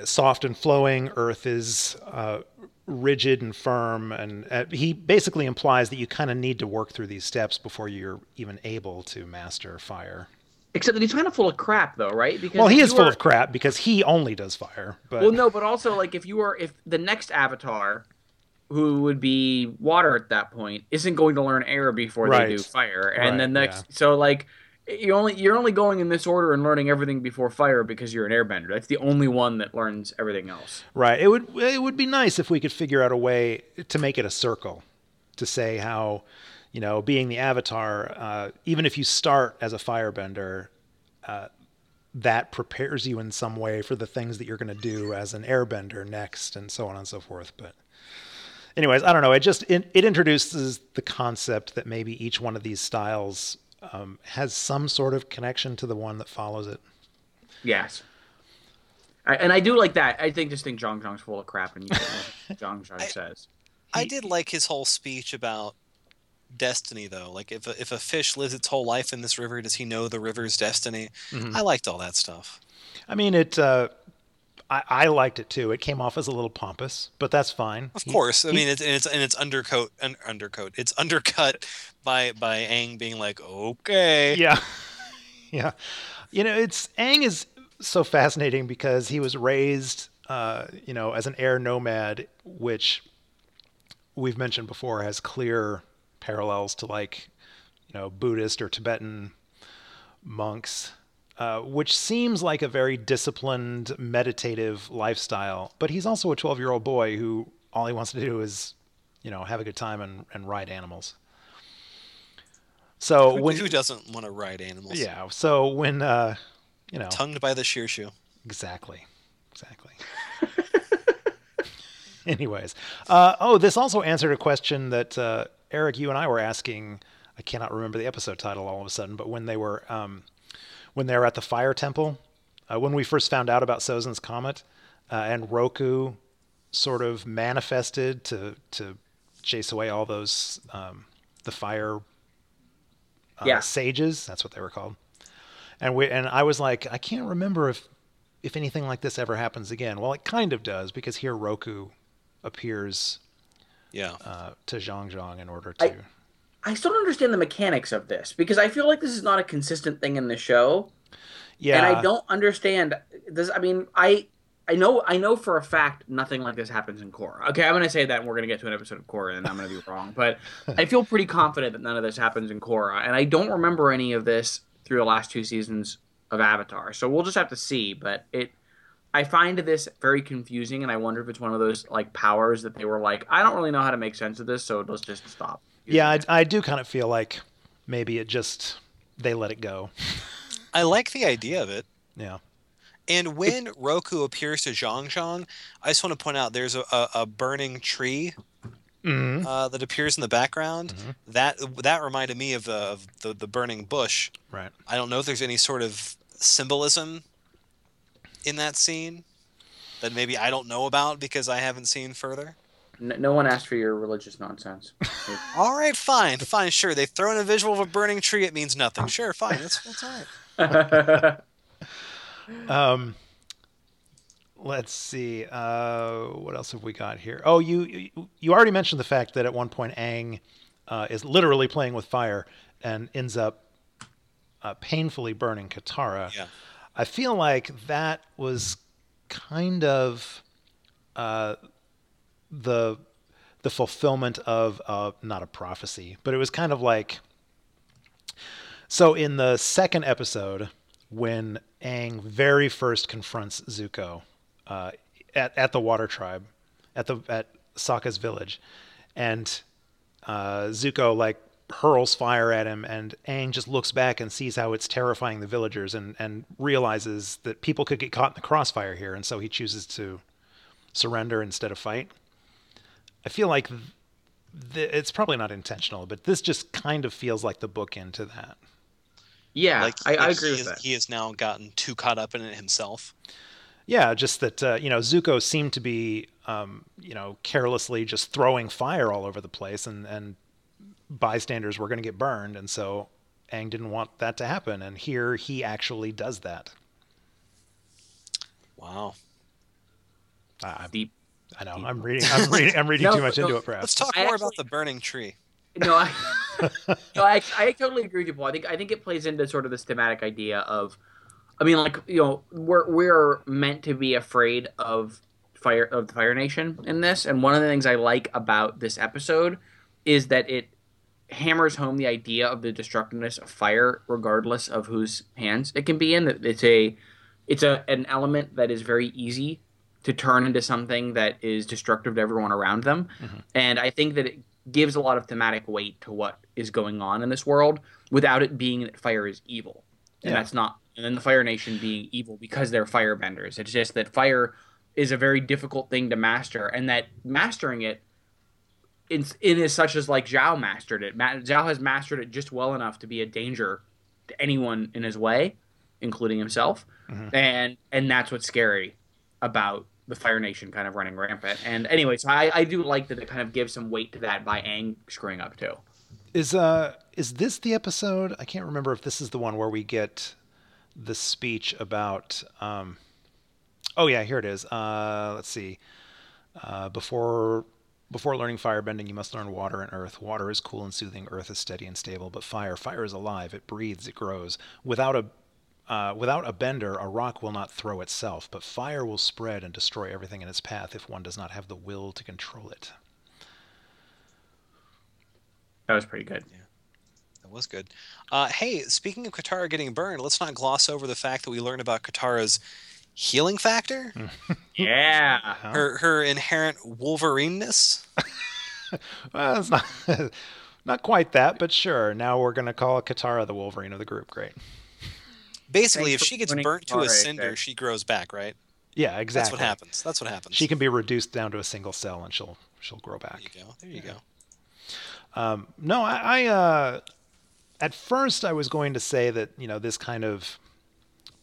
[SPEAKER 1] soft and flowing, earth is uh, rigid and firm, and uh, he basically implies that you kind of need to work through these steps before you're even able to master fire.
[SPEAKER 3] Except that he's kind of full of crap, though, right? Because
[SPEAKER 1] Well, he is full
[SPEAKER 3] are-
[SPEAKER 1] of crap because he only does fire. But
[SPEAKER 3] Well, no, but also like if you are if the next Avatar, who would be water at that point, isn't going to learn air before
[SPEAKER 1] Right.
[SPEAKER 3] they do fire, and
[SPEAKER 1] Right,
[SPEAKER 3] then next, so like you only you're only going in this order and learning everything before fire because you're an airbender. That's the only one that learns everything else.
[SPEAKER 1] Right. It would it would be nice if we could figure out a way to make it a circle, to say how, you know, being the avatar, uh, even if you start as a firebender, uh, that prepares you in some way for the things that you're going to do as an airbender next, and so on and so forth. But, anyways, I don't know. It just it, it introduces the concept that maybe each one of these styles um, has some sort of connection to the one that follows it.
[SPEAKER 3] Yes. I, and I do like that. I think this thing Jeong Jeong's full of crap, and you get <laughs> Jeong Jeong
[SPEAKER 2] I-
[SPEAKER 3] says.
[SPEAKER 2] I did like his whole speech about destiny, though. Like, if a, if a fish lives its whole life in this river, does he know the river's destiny?
[SPEAKER 1] Mhm.
[SPEAKER 2] I liked all that stuff.
[SPEAKER 1] I mean, it. Uh, I, I liked it too. It came off as a little pompous, but that's fine.
[SPEAKER 2] Of
[SPEAKER 1] He-
[SPEAKER 2] course, I
[SPEAKER 1] he-
[SPEAKER 2] mean, it's and it's and it's undercoat and undercoat. It's undercut by by Aang being like, okay,
[SPEAKER 1] yeah, <laughs> yeah. You know, it's Aang is so fascinating because he was raised, uh, you know, as an air nomad, which we've mentioned before has clear parallels to like, you know, Buddhist or Tibetan monks. Uh, which seems like a very disciplined, meditative lifestyle. But he's also a 12 year old boy who all he wants to do is, you know, have a good time and, and ride animals. So
[SPEAKER 2] Who,
[SPEAKER 1] when
[SPEAKER 2] who doesn't want to ride animals?
[SPEAKER 1] yeah, so when uh, you know,
[SPEAKER 2] tongued by the shirshu.
[SPEAKER 1] exactly, exactly. <laughs> Anyways, uh, oh, this also answered a question that uh, Eric, you and I were asking. I cannot remember the episode title all of a sudden, but when they were um, when they were at the fire temple, uh, when we first found out about Sozin's comet, uh, and Roku sort of manifested to to chase away all those um, the fire uh,
[SPEAKER 3] Yeah.
[SPEAKER 1] sages. That's what they were called. And we and I was like, I can't remember if if anything like this ever happens again. Well, it kind of does because here Roku appears
[SPEAKER 2] Yeah.
[SPEAKER 1] uh, to Jeong Jeong in order to.
[SPEAKER 3] I- I still don't understand the mechanics of this because I feel like this is not a consistent thing in the show.
[SPEAKER 1] yeah,
[SPEAKER 3] and I don't understand this. I mean, I I know I know for a fact nothing like this happens in Korra. Okay, I'm gonna say that and we're gonna get to an episode of Korra and I'm gonna be wrong, but <laughs> I feel pretty confident that none of this happens in Korra, and I don't remember any of this through the last two seasons of Avatar. So we'll just have to see. But it, I find this very confusing, and I wonder if it's one of those like powers that they were like, I don't really know how to make sense of this, so let's just stop.
[SPEAKER 1] Yeah, I, I do kind of feel like maybe it just they let it go.
[SPEAKER 2] I like the idea of it.
[SPEAKER 1] Yeah.
[SPEAKER 2] And when Roku appears to Jeong Jeong, I just want to point out there's a, a, a burning tree
[SPEAKER 1] hmm
[SPEAKER 2] uh, that appears in the background. That that reminded me of the of the, the burning bush.
[SPEAKER 1] Right.
[SPEAKER 2] I don't know if there's any sort of symbolism in that scene that maybe I don't know about because I haven't seen further.
[SPEAKER 3] No, no one asked for your religious nonsense. <laughs>
[SPEAKER 2] All right, fine, fine, sure. They throw in a visual of a burning tree. It means nothing. <laughs> Sure, fine. That's that's all right. <laughs>
[SPEAKER 1] Um, let's see. Uh, what else have we got here? Oh, you you, you already mentioned the fact that at one point Aang uh, is literally playing with fire and ends up uh, painfully burning Katara.
[SPEAKER 2] Yeah.
[SPEAKER 1] I feel like that was kind of uh, the the fulfillment of uh, not a prophecy, but it was kind of like so in the second episode when Aang very first confronts Zuko uh, at at the Water Tribe at the at Sokka's village, and uh, Zuko like hurls fire at him, and Aang just looks back and sees how it's terrifying the villagers, and and realizes that people could get caught in the crossfire here, and so he chooses to surrender instead of fight. I feel like th- it's probably not intentional, but this just kind of feels like the bookend to that.
[SPEAKER 3] Yeah,
[SPEAKER 2] Like
[SPEAKER 3] I, I agree
[SPEAKER 2] he
[SPEAKER 3] with
[SPEAKER 2] has,
[SPEAKER 3] that.
[SPEAKER 2] He has now gotten too caught up in it himself.
[SPEAKER 1] Yeah, just that uh, you know Zuko seemed to be um, you know carelessly just throwing fire all over the place, and and bystanders were going to get burned, and so Aang didn't want that to happen, and here he actually does that.
[SPEAKER 2] Wow.
[SPEAKER 1] I,
[SPEAKER 3] Deep.
[SPEAKER 1] I know I'm reading I'm reading I'm reading <laughs>
[SPEAKER 3] No,
[SPEAKER 1] too much
[SPEAKER 3] no,
[SPEAKER 1] into it,
[SPEAKER 2] Let's talk
[SPEAKER 3] I
[SPEAKER 2] more
[SPEAKER 3] actually-
[SPEAKER 2] about the burning tree.
[SPEAKER 3] No, I, <laughs> no, I, I totally agree with you, Paul. I think I think it plays into sort of this thematic idea of, I mean, like you know, we're we're meant to be afraid of fire of the Fire Nation in this, and one of the things I like about this episode is that it hammers home the idea of the destructiveness of fire, regardless of whose hands it can be in. That it's a it's a an element that is very easy to turn into something that is destructive to everyone around them. Mm-hmm. And I think that it gives a lot of thematic weight to what is going on in this world without it being that fire is evil. And
[SPEAKER 1] Yeah.
[SPEAKER 3] that's not and then the Fire Nation being evil because they're firebenders. It's just that fire is a very difficult thing to master and that mastering it in, it is such as like Zhao mastered it. Ma- Zhao has mastered it just well enough to be a danger to anyone in his way, including himself. Mm-hmm. And and that's what's scary about the Fire Nation kind of running rampant. And anyway, so I, I do like that it kind of gives some weight to that by Aang screwing up too.
[SPEAKER 1] Is uh is this the episode? I can't remember if this is the one where we get the speech about um Oh yeah, here it is. Uh let's see. Uh before before learning firebending, you must learn water and earth. Water is cool and soothing, earth is steady and stable, but fire, fire is alive, it breathes, it grows. Without a uh, without a bender, a rock will not throw itself, but fire will spread and destroy everything in its path if one does not have the will to control it.
[SPEAKER 3] That was pretty good. Yeah.
[SPEAKER 2] That was good. Uh, hey, speaking of Katara getting burned, let's not gloss over the fact that we learned about Katara's healing factor, <laughs>
[SPEAKER 3] Yeah.
[SPEAKER 1] Huh?
[SPEAKER 2] her her inherent Wolverine-ness. <laughs>
[SPEAKER 1] Well, it's not <laughs> not quite that, but sure. Now we're gonna call Katara the Wolverine of the group. Great.
[SPEAKER 2] Basically,
[SPEAKER 3] Thanks
[SPEAKER 2] if she gets burnt to a cinder,
[SPEAKER 3] Eric.
[SPEAKER 2] she grows back, right?
[SPEAKER 1] Yeah, exactly.
[SPEAKER 2] That's what happens. That's what happens.
[SPEAKER 1] She can be reduced down to a single cell, and she'll she'll grow back.
[SPEAKER 2] There you go. There you go.
[SPEAKER 1] No, I, I uh, at first I was going to say that you know this kind of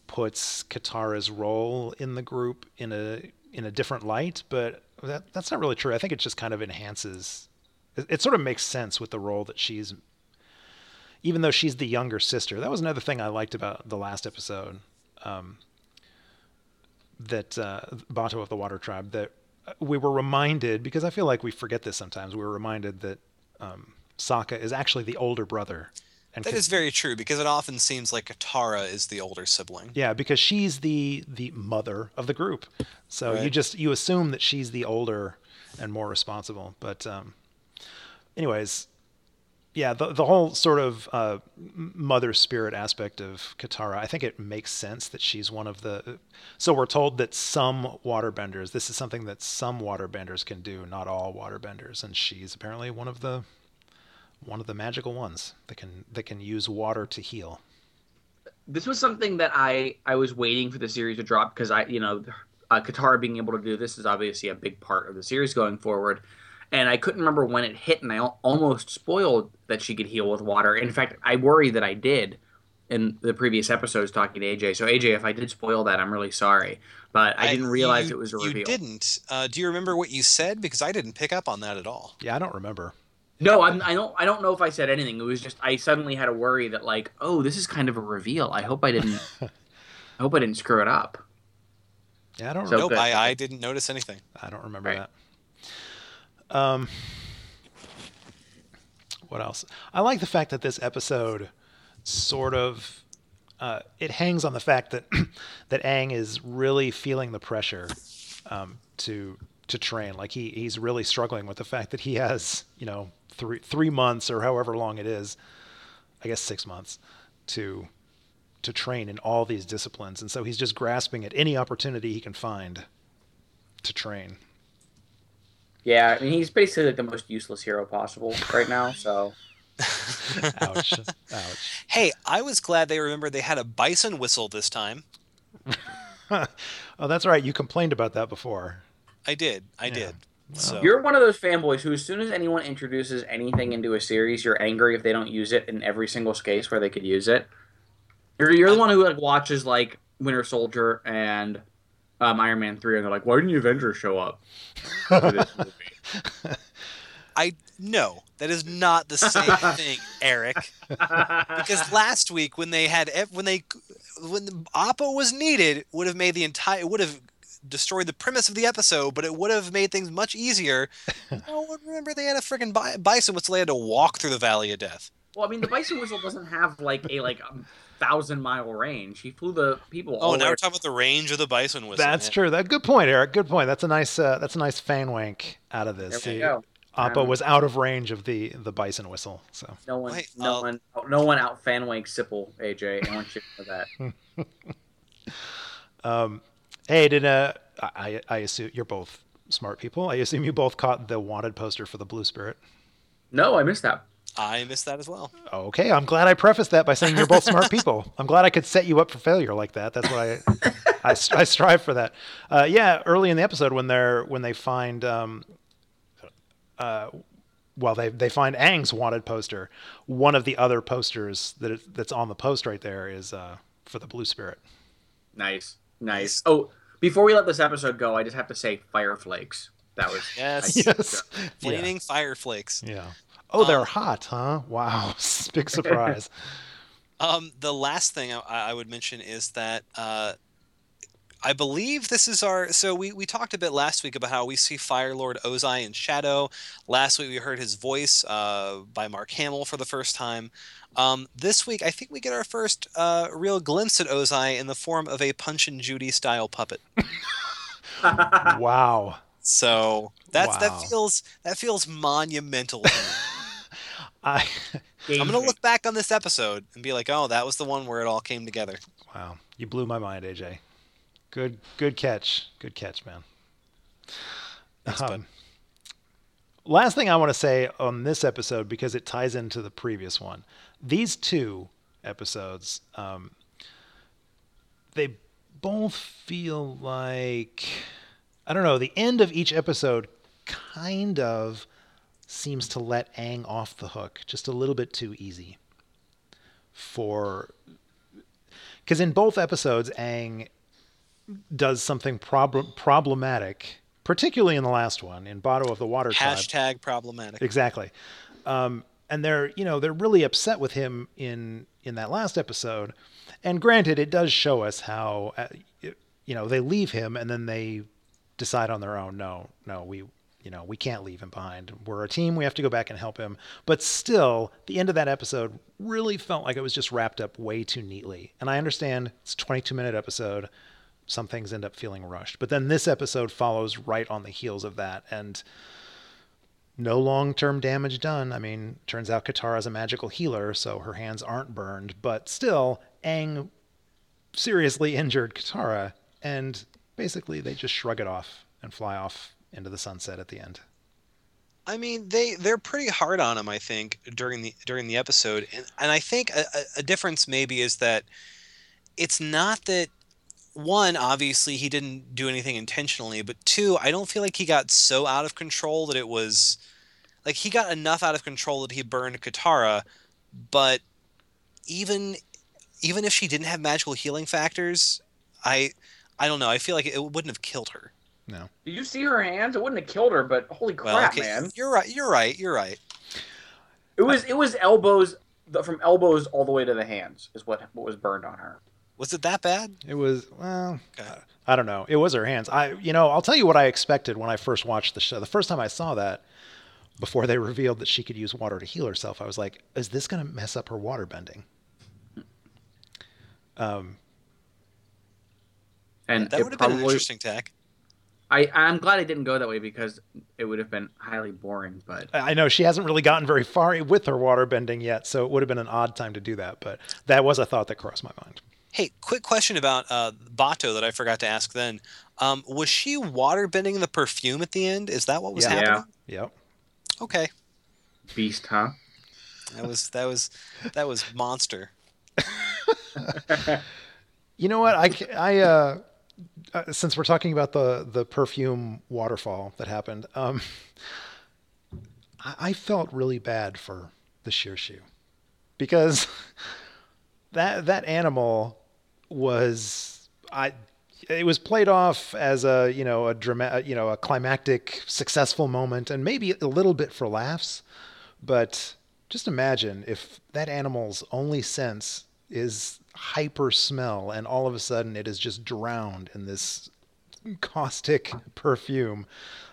[SPEAKER 1] puts Katara's role in the group in a in a different light, but that that's not really true. I think it just kind of enhances. It, it sort of makes sense with the role that she's, even though she's the younger sister. That was another thing I liked about the last episode. Um, that uh, Bato of the Water Tribe that we were reminded because I feel like we forget this sometimes. We were reminded that um, Sokka is actually the older brother. And
[SPEAKER 2] That
[SPEAKER 1] Kat-
[SPEAKER 2] is very true because it often seems like Katara is the older sibling.
[SPEAKER 1] yeah, because she's the the mother of the group. So you just you assume that she's the older and more responsible. But um, anyways, yeah, the the whole sort of uh, mother spirit aspect of Katara, I think it makes sense that she's one of the. So we're told that some waterbenders, this is something that some waterbenders can do, not all waterbenders, and she's apparently one of the one of the magical ones that can that can use water to heal.
[SPEAKER 3] this was something that I I was waiting for the series to drop because I you know uh, Katara being able to do this is obviously a big part of the series going forward, and I couldn't remember when it hit, and I almost spoiled that she could heal with water. In fact, I worry that I did in the previous episodes talking to AJ. So AJ, if I did spoil that, I'm really sorry, but I, didn't realize
[SPEAKER 2] you-
[SPEAKER 3] it was a
[SPEAKER 2] You
[SPEAKER 3] reveal.
[SPEAKER 2] didn't. Uh, do you remember what you said? Because I didn't pick up on that at all.
[SPEAKER 1] Yeah, I don't remember.
[SPEAKER 3] No, I'm, I don't. I don't know if I said anything. It was just I suddenly had a worry that like, oh, this is kind of a reveal. I hope I didn't. <laughs> I hope I didn't screw it up.
[SPEAKER 1] Yeah, I don't
[SPEAKER 3] So-
[SPEAKER 2] nope. I, I didn't notice anything.
[SPEAKER 1] I don't remember
[SPEAKER 3] Right.
[SPEAKER 1] that. Um, what else? I like the fact that this episode sort of uh, it hangs on the fact that <clears throat> that Aang is really feeling the pressure um, to to train. Like he he's really struggling with the fact that he has you know three three months or however long it is, I guess six months to to train in all these disciplines, and so he's just grasping at any opportunity he can find to train.
[SPEAKER 3] Yeah, I mean he's basically like the most useless hero possible right now. So <laughs>
[SPEAKER 1] Ouch. Ouch.
[SPEAKER 2] Hey, I was glad they remembered they had a bison whistle this time. <laughs>
[SPEAKER 1] Oh, that's right. You complained about that before.
[SPEAKER 2] I did. I
[SPEAKER 1] Yeah.
[SPEAKER 2] did. So
[SPEAKER 3] you're one of those fanboys who, as soon as anyone introduces anything into a series, you're angry if they don't use it in every single case where they could use it. You're you're the one who like watches like Winter Soldier and um, Iron Man three, and they're like, "Why didn't the Avengers show up?" for this <laughs> movie?"
[SPEAKER 2] I no, that is not the same <laughs> thing, Eric. Because <laughs> last week when they had when they when the Appa was needed, would have made the entire it would have destroyed the premise of the episode, but it would have made things much easier. oh, remember they had a freaking bi- bison whistle they had to walk through the Valley of Death.
[SPEAKER 3] well, I mean, the Bison Whistle doesn't have like a like a thousand mile range. He flew the people.
[SPEAKER 2] Oh,
[SPEAKER 3] all
[SPEAKER 2] now we're talking about the range of the bison whistle.
[SPEAKER 1] That's
[SPEAKER 2] man.
[SPEAKER 1] true. That good point, Eric. Good point. That's a nice. Uh, that's a nice fan wank out of this.
[SPEAKER 3] There we
[SPEAKER 1] See,
[SPEAKER 3] go.
[SPEAKER 1] Appa
[SPEAKER 3] Um,
[SPEAKER 1] was out of range of the the bison whistle. So
[SPEAKER 3] No one,
[SPEAKER 2] Wait,
[SPEAKER 3] no
[SPEAKER 2] uh,
[SPEAKER 3] one, no one out fanwank Sipple, AJ. I want you to know that. <laughs>
[SPEAKER 1] hey, did uh, I I assume you're both smart people. I assume you both caught the wanted poster for the Blue Spirit.
[SPEAKER 3] No, I missed that.
[SPEAKER 2] I missed that as well.
[SPEAKER 1] Okay, I'm glad I prefaced that by saying you're both smart people. I'm glad I could set you up for failure like that. That's what I I, I strive for that. Uh, yeah, early in the episode when they're when they find um, uh, well they they find Aang's wanted poster. One of the other posters that is, that's on the post right there is uh, for the Blue Spirit.
[SPEAKER 3] Nice, nice. Oh, before we let this episode go, I just have to say, Fire Flakes. That was
[SPEAKER 2] Yes.
[SPEAKER 1] Yes.
[SPEAKER 2] Flaming fire flakes.
[SPEAKER 1] Yeah. Oh, they're
[SPEAKER 2] Um,
[SPEAKER 1] hot, huh? Wow, <laughs> big <laughs> surprise.
[SPEAKER 2] Um, the last thing I, I would mention is that uh, I believe this is our. So we, we talked a bit last week about how we see Fire Lord Ozai in Shadow. Last week we heard his voice uh, by Mark Hamill for the first time. Um, this week I think we get our first uh, real glimpse at Ozai in the form of a Punch and Judy style puppet. <laughs>
[SPEAKER 1] wow.
[SPEAKER 2] So that's
[SPEAKER 1] Wow.
[SPEAKER 2] that feels that feels monumental.
[SPEAKER 1] I <laughs>
[SPEAKER 2] I'm gonna look back on this episode and be like, oh, that was the one where it all came together.
[SPEAKER 1] wow, you blew my mind, AJ. Good good catch. Good catch, man.
[SPEAKER 2] bud.
[SPEAKER 1] Um, last thing I want to say on this episode because it ties into the previous one. These two episodes um, they both feel like I don't know, the end of each episode kind of seems to let Aang off the hook just a little bit too easy. For because in both episodes, Aang does something prob- problematic, particularly in the last one, in Bato of the Water Tribe.
[SPEAKER 2] Hashtag problematic.
[SPEAKER 1] Exactly. Um, and they're you know they're really upset with him in in that last episode. And granted, it does show us how uh, you know they leave him and then they decide on their own. No, no, we you know we can't leave him behind. We're a team. We have to go back and help him. But still, the end of that episode really felt like it was just wrapped up way too neatly. And I understand it's a 22 minute episode. Some things end up feeling rushed. But then this episode follows right on the heels of that and no long term damage done. I mean, turns out Katara's a magical healer, so her hands aren't burned, but still, Aang seriously injured Katara, and basically they just shrug it off and fly off into the sunset at the end.
[SPEAKER 2] I mean, they they're pretty hard on him. I think during the during the episode, and and I think a, a difference maybe is that it's not that one obviously he didn't do anything intentionally, but two, I don't feel like he got so out of control that it was like he got enough out of control that he burned Katara, but even even if she didn't have magical healing factors, I I don't know. I feel like it wouldn't have killed her.
[SPEAKER 1] No.
[SPEAKER 3] Did you see her hands? It wouldn't have killed her, but holy crap,
[SPEAKER 2] Well, okay,
[SPEAKER 3] man!
[SPEAKER 2] you're right. You're right. You're right.
[SPEAKER 3] It was it was elbows from elbows all the way to the hands is what what was burned on her.
[SPEAKER 2] Was it that bad?
[SPEAKER 1] It was, well,
[SPEAKER 2] Okay.
[SPEAKER 1] I don't know. It was her hands. I, you know, I'll tell you what I expected when I first watched the show. The first time I saw that, before they revealed that she could use water to heal herself, I was like, is this going to mess up her water bending? Um,
[SPEAKER 3] And
[SPEAKER 2] That would have been an interesting tack.
[SPEAKER 3] I I'm glad I didn't go that way because it would have been highly boring. But
[SPEAKER 1] I know she hasn't really gotten very far with her water bending yet, so it would have been an odd time to do that. But that was a thought that crossed my mind.
[SPEAKER 2] Hey, quick question about uh, Bato that I forgot to ask then. Um, was she water bending the perfume at the end? Is that what was
[SPEAKER 1] Yeah.
[SPEAKER 2] happening?
[SPEAKER 1] Yep.
[SPEAKER 2] Okay,
[SPEAKER 3] beast, huh?
[SPEAKER 2] that was that was that was monster. <laughs>
[SPEAKER 1] You know what? I, I uh, uh, since we're talking about the the perfume waterfall that happened, um, I, I felt really bad for the Shirshu because <laughs> that that animal was I. It was played off as a you know a drama you know a climactic successful moment and maybe a little bit for laughs, but just imagine if that animal's only sense is hyper smell and all of a sudden it is just drowned in this caustic <laughs> perfume.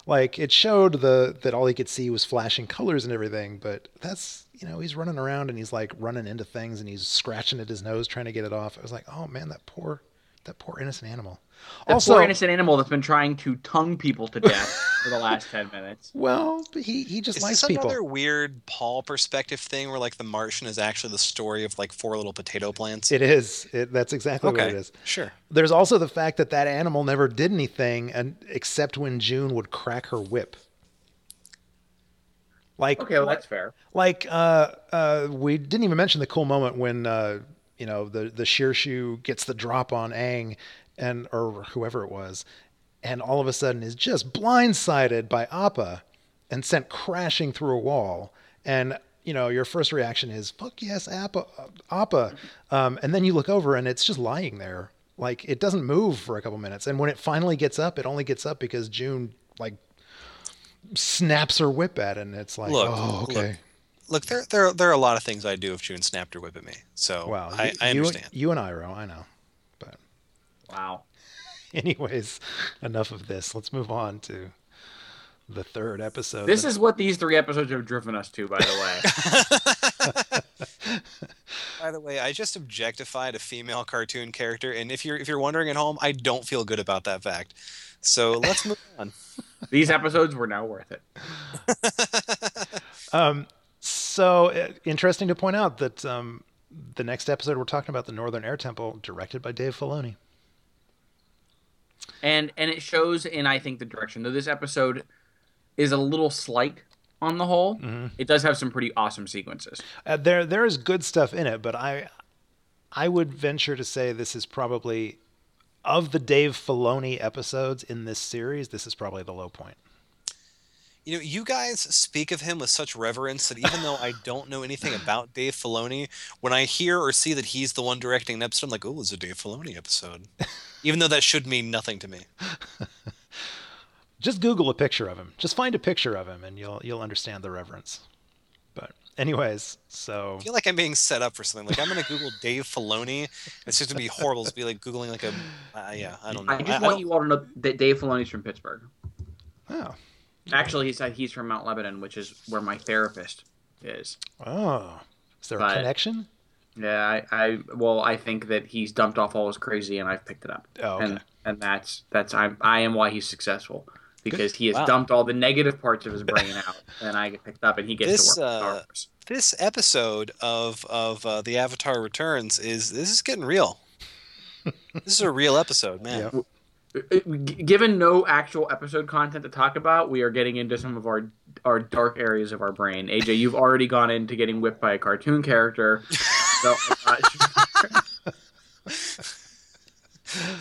[SPEAKER 1] Like it showed the that all he could see was flashing colors and everything but that's you know he's running around and he's like running into things and he's scratching at his nose trying to get it off. I was like oh man that poor that poor innocent animal
[SPEAKER 3] That
[SPEAKER 1] also
[SPEAKER 3] poor innocent animal that's been trying to tongue people to death for the last ten minutes. <laughs>
[SPEAKER 1] well he he just
[SPEAKER 2] Is
[SPEAKER 1] likes
[SPEAKER 2] this
[SPEAKER 1] people
[SPEAKER 2] another weird Paul perspective thing where like the Martian is actually the story of like four little potato plants?
[SPEAKER 1] it is it, that's exactly what it is
[SPEAKER 2] sure.
[SPEAKER 1] There's also the fact that that animal never did anything, and except when June would crack her whip. Like,
[SPEAKER 3] Okay, well that's fair.
[SPEAKER 1] like uh, uh, we didn't even mention the cool moment when uh, you know the the Shirshu gets the drop on Aang, and or whoever it was, and all of a sudden is just blindsided by Appa, and sent crashing through a wall. And you know your first reaction is "fuck yes, Appa, Appa," um, and then you look over and it's just lying there, like it doesn't move for a couple minutes. And when it finally gets up, it only gets up because June like snaps her whip at it, and it's like,
[SPEAKER 2] Look,
[SPEAKER 1] oh,
[SPEAKER 2] look,
[SPEAKER 1] okay.
[SPEAKER 2] Look, there there there are a lot of things I do if June snapped her whip at me. So
[SPEAKER 1] Wow,
[SPEAKER 2] I,
[SPEAKER 1] you,
[SPEAKER 2] I
[SPEAKER 1] you-
[SPEAKER 2] understand.
[SPEAKER 1] You, and Iroh, I know. But
[SPEAKER 3] Wow. <laughs>
[SPEAKER 1] anyways, enough of this. Let's move on to the third episode.
[SPEAKER 3] This is what these three episodes have driven us to, by the way. <laughs> <laughs>
[SPEAKER 2] By the way, I just objectified a female cartoon character, and if you're if you're wondering at home, I don't feel good about that fact. So let's move on.
[SPEAKER 3] these episodes were now worth it.
[SPEAKER 1] um, so uh, interesting to point out that um, the next episode we're talking about the Northern Air Temple, directed by Dave Filoni.
[SPEAKER 3] And and it shows in I think the direction. Though this episode is a little slight on the whole, it does have some pretty awesome sequences.
[SPEAKER 1] Uh, there, there is good stuff in it, but I, I would venture to say this is probably of the Dave Filoni episodes in this series, this is probably the low point.
[SPEAKER 2] You know, you guys speak of him with such reverence that even though I <laughs> don't know anything about Dave Filoni, when I hear or see that he's the one directing an episode, I'm like, oh, it's a Dave Filoni episode. even though that should mean nothing to me. <laughs>
[SPEAKER 1] Just Google a picture of him. Just find a picture of him, and you'll you'll understand the reverence. But anyways, so
[SPEAKER 2] I feel like I'm being set up for something. Like I'm gonna Google Dave Filoni. It's just gonna be horrible. to be like googling like a uh, yeah. I don't know.
[SPEAKER 3] I just
[SPEAKER 2] I- I
[SPEAKER 3] want
[SPEAKER 2] don't-
[SPEAKER 3] you all to know that Dave Filoni's from Pittsburgh.
[SPEAKER 1] oh
[SPEAKER 3] Actually, he's he's from Mount Lebanon, which is where my therapist is.
[SPEAKER 1] oh, is there a connection?
[SPEAKER 3] Yeah, I, I well, I think that he's dumped off all his crazy, and I've picked it up.
[SPEAKER 1] Oh, okay.
[SPEAKER 3] And and that's that's I'm I am why he's successful because he has
[SPEAKER 2] Wow.
[SPEAKER 3] dumped all the negative parts of his brain out, <laughs> and I get picked up, and he gets
[SPEAKER 2] This,
[SPEAKER 3] to work.
[SPEAKER 2] uh,
[SPEAKER 3] Star
[SPEAKER 2] this episode of of uh, the Avatar Returns is this is getting real. <laughs> this is a real episode, man.
[SPEAKER 1] Yeah.
[SPEAKER 3] G- Given no actual episode content to talk about, we are getting into some of our our dark areas of our brain. AJ, you've already gone into getting whipped by a cartoon character. <laughs> So,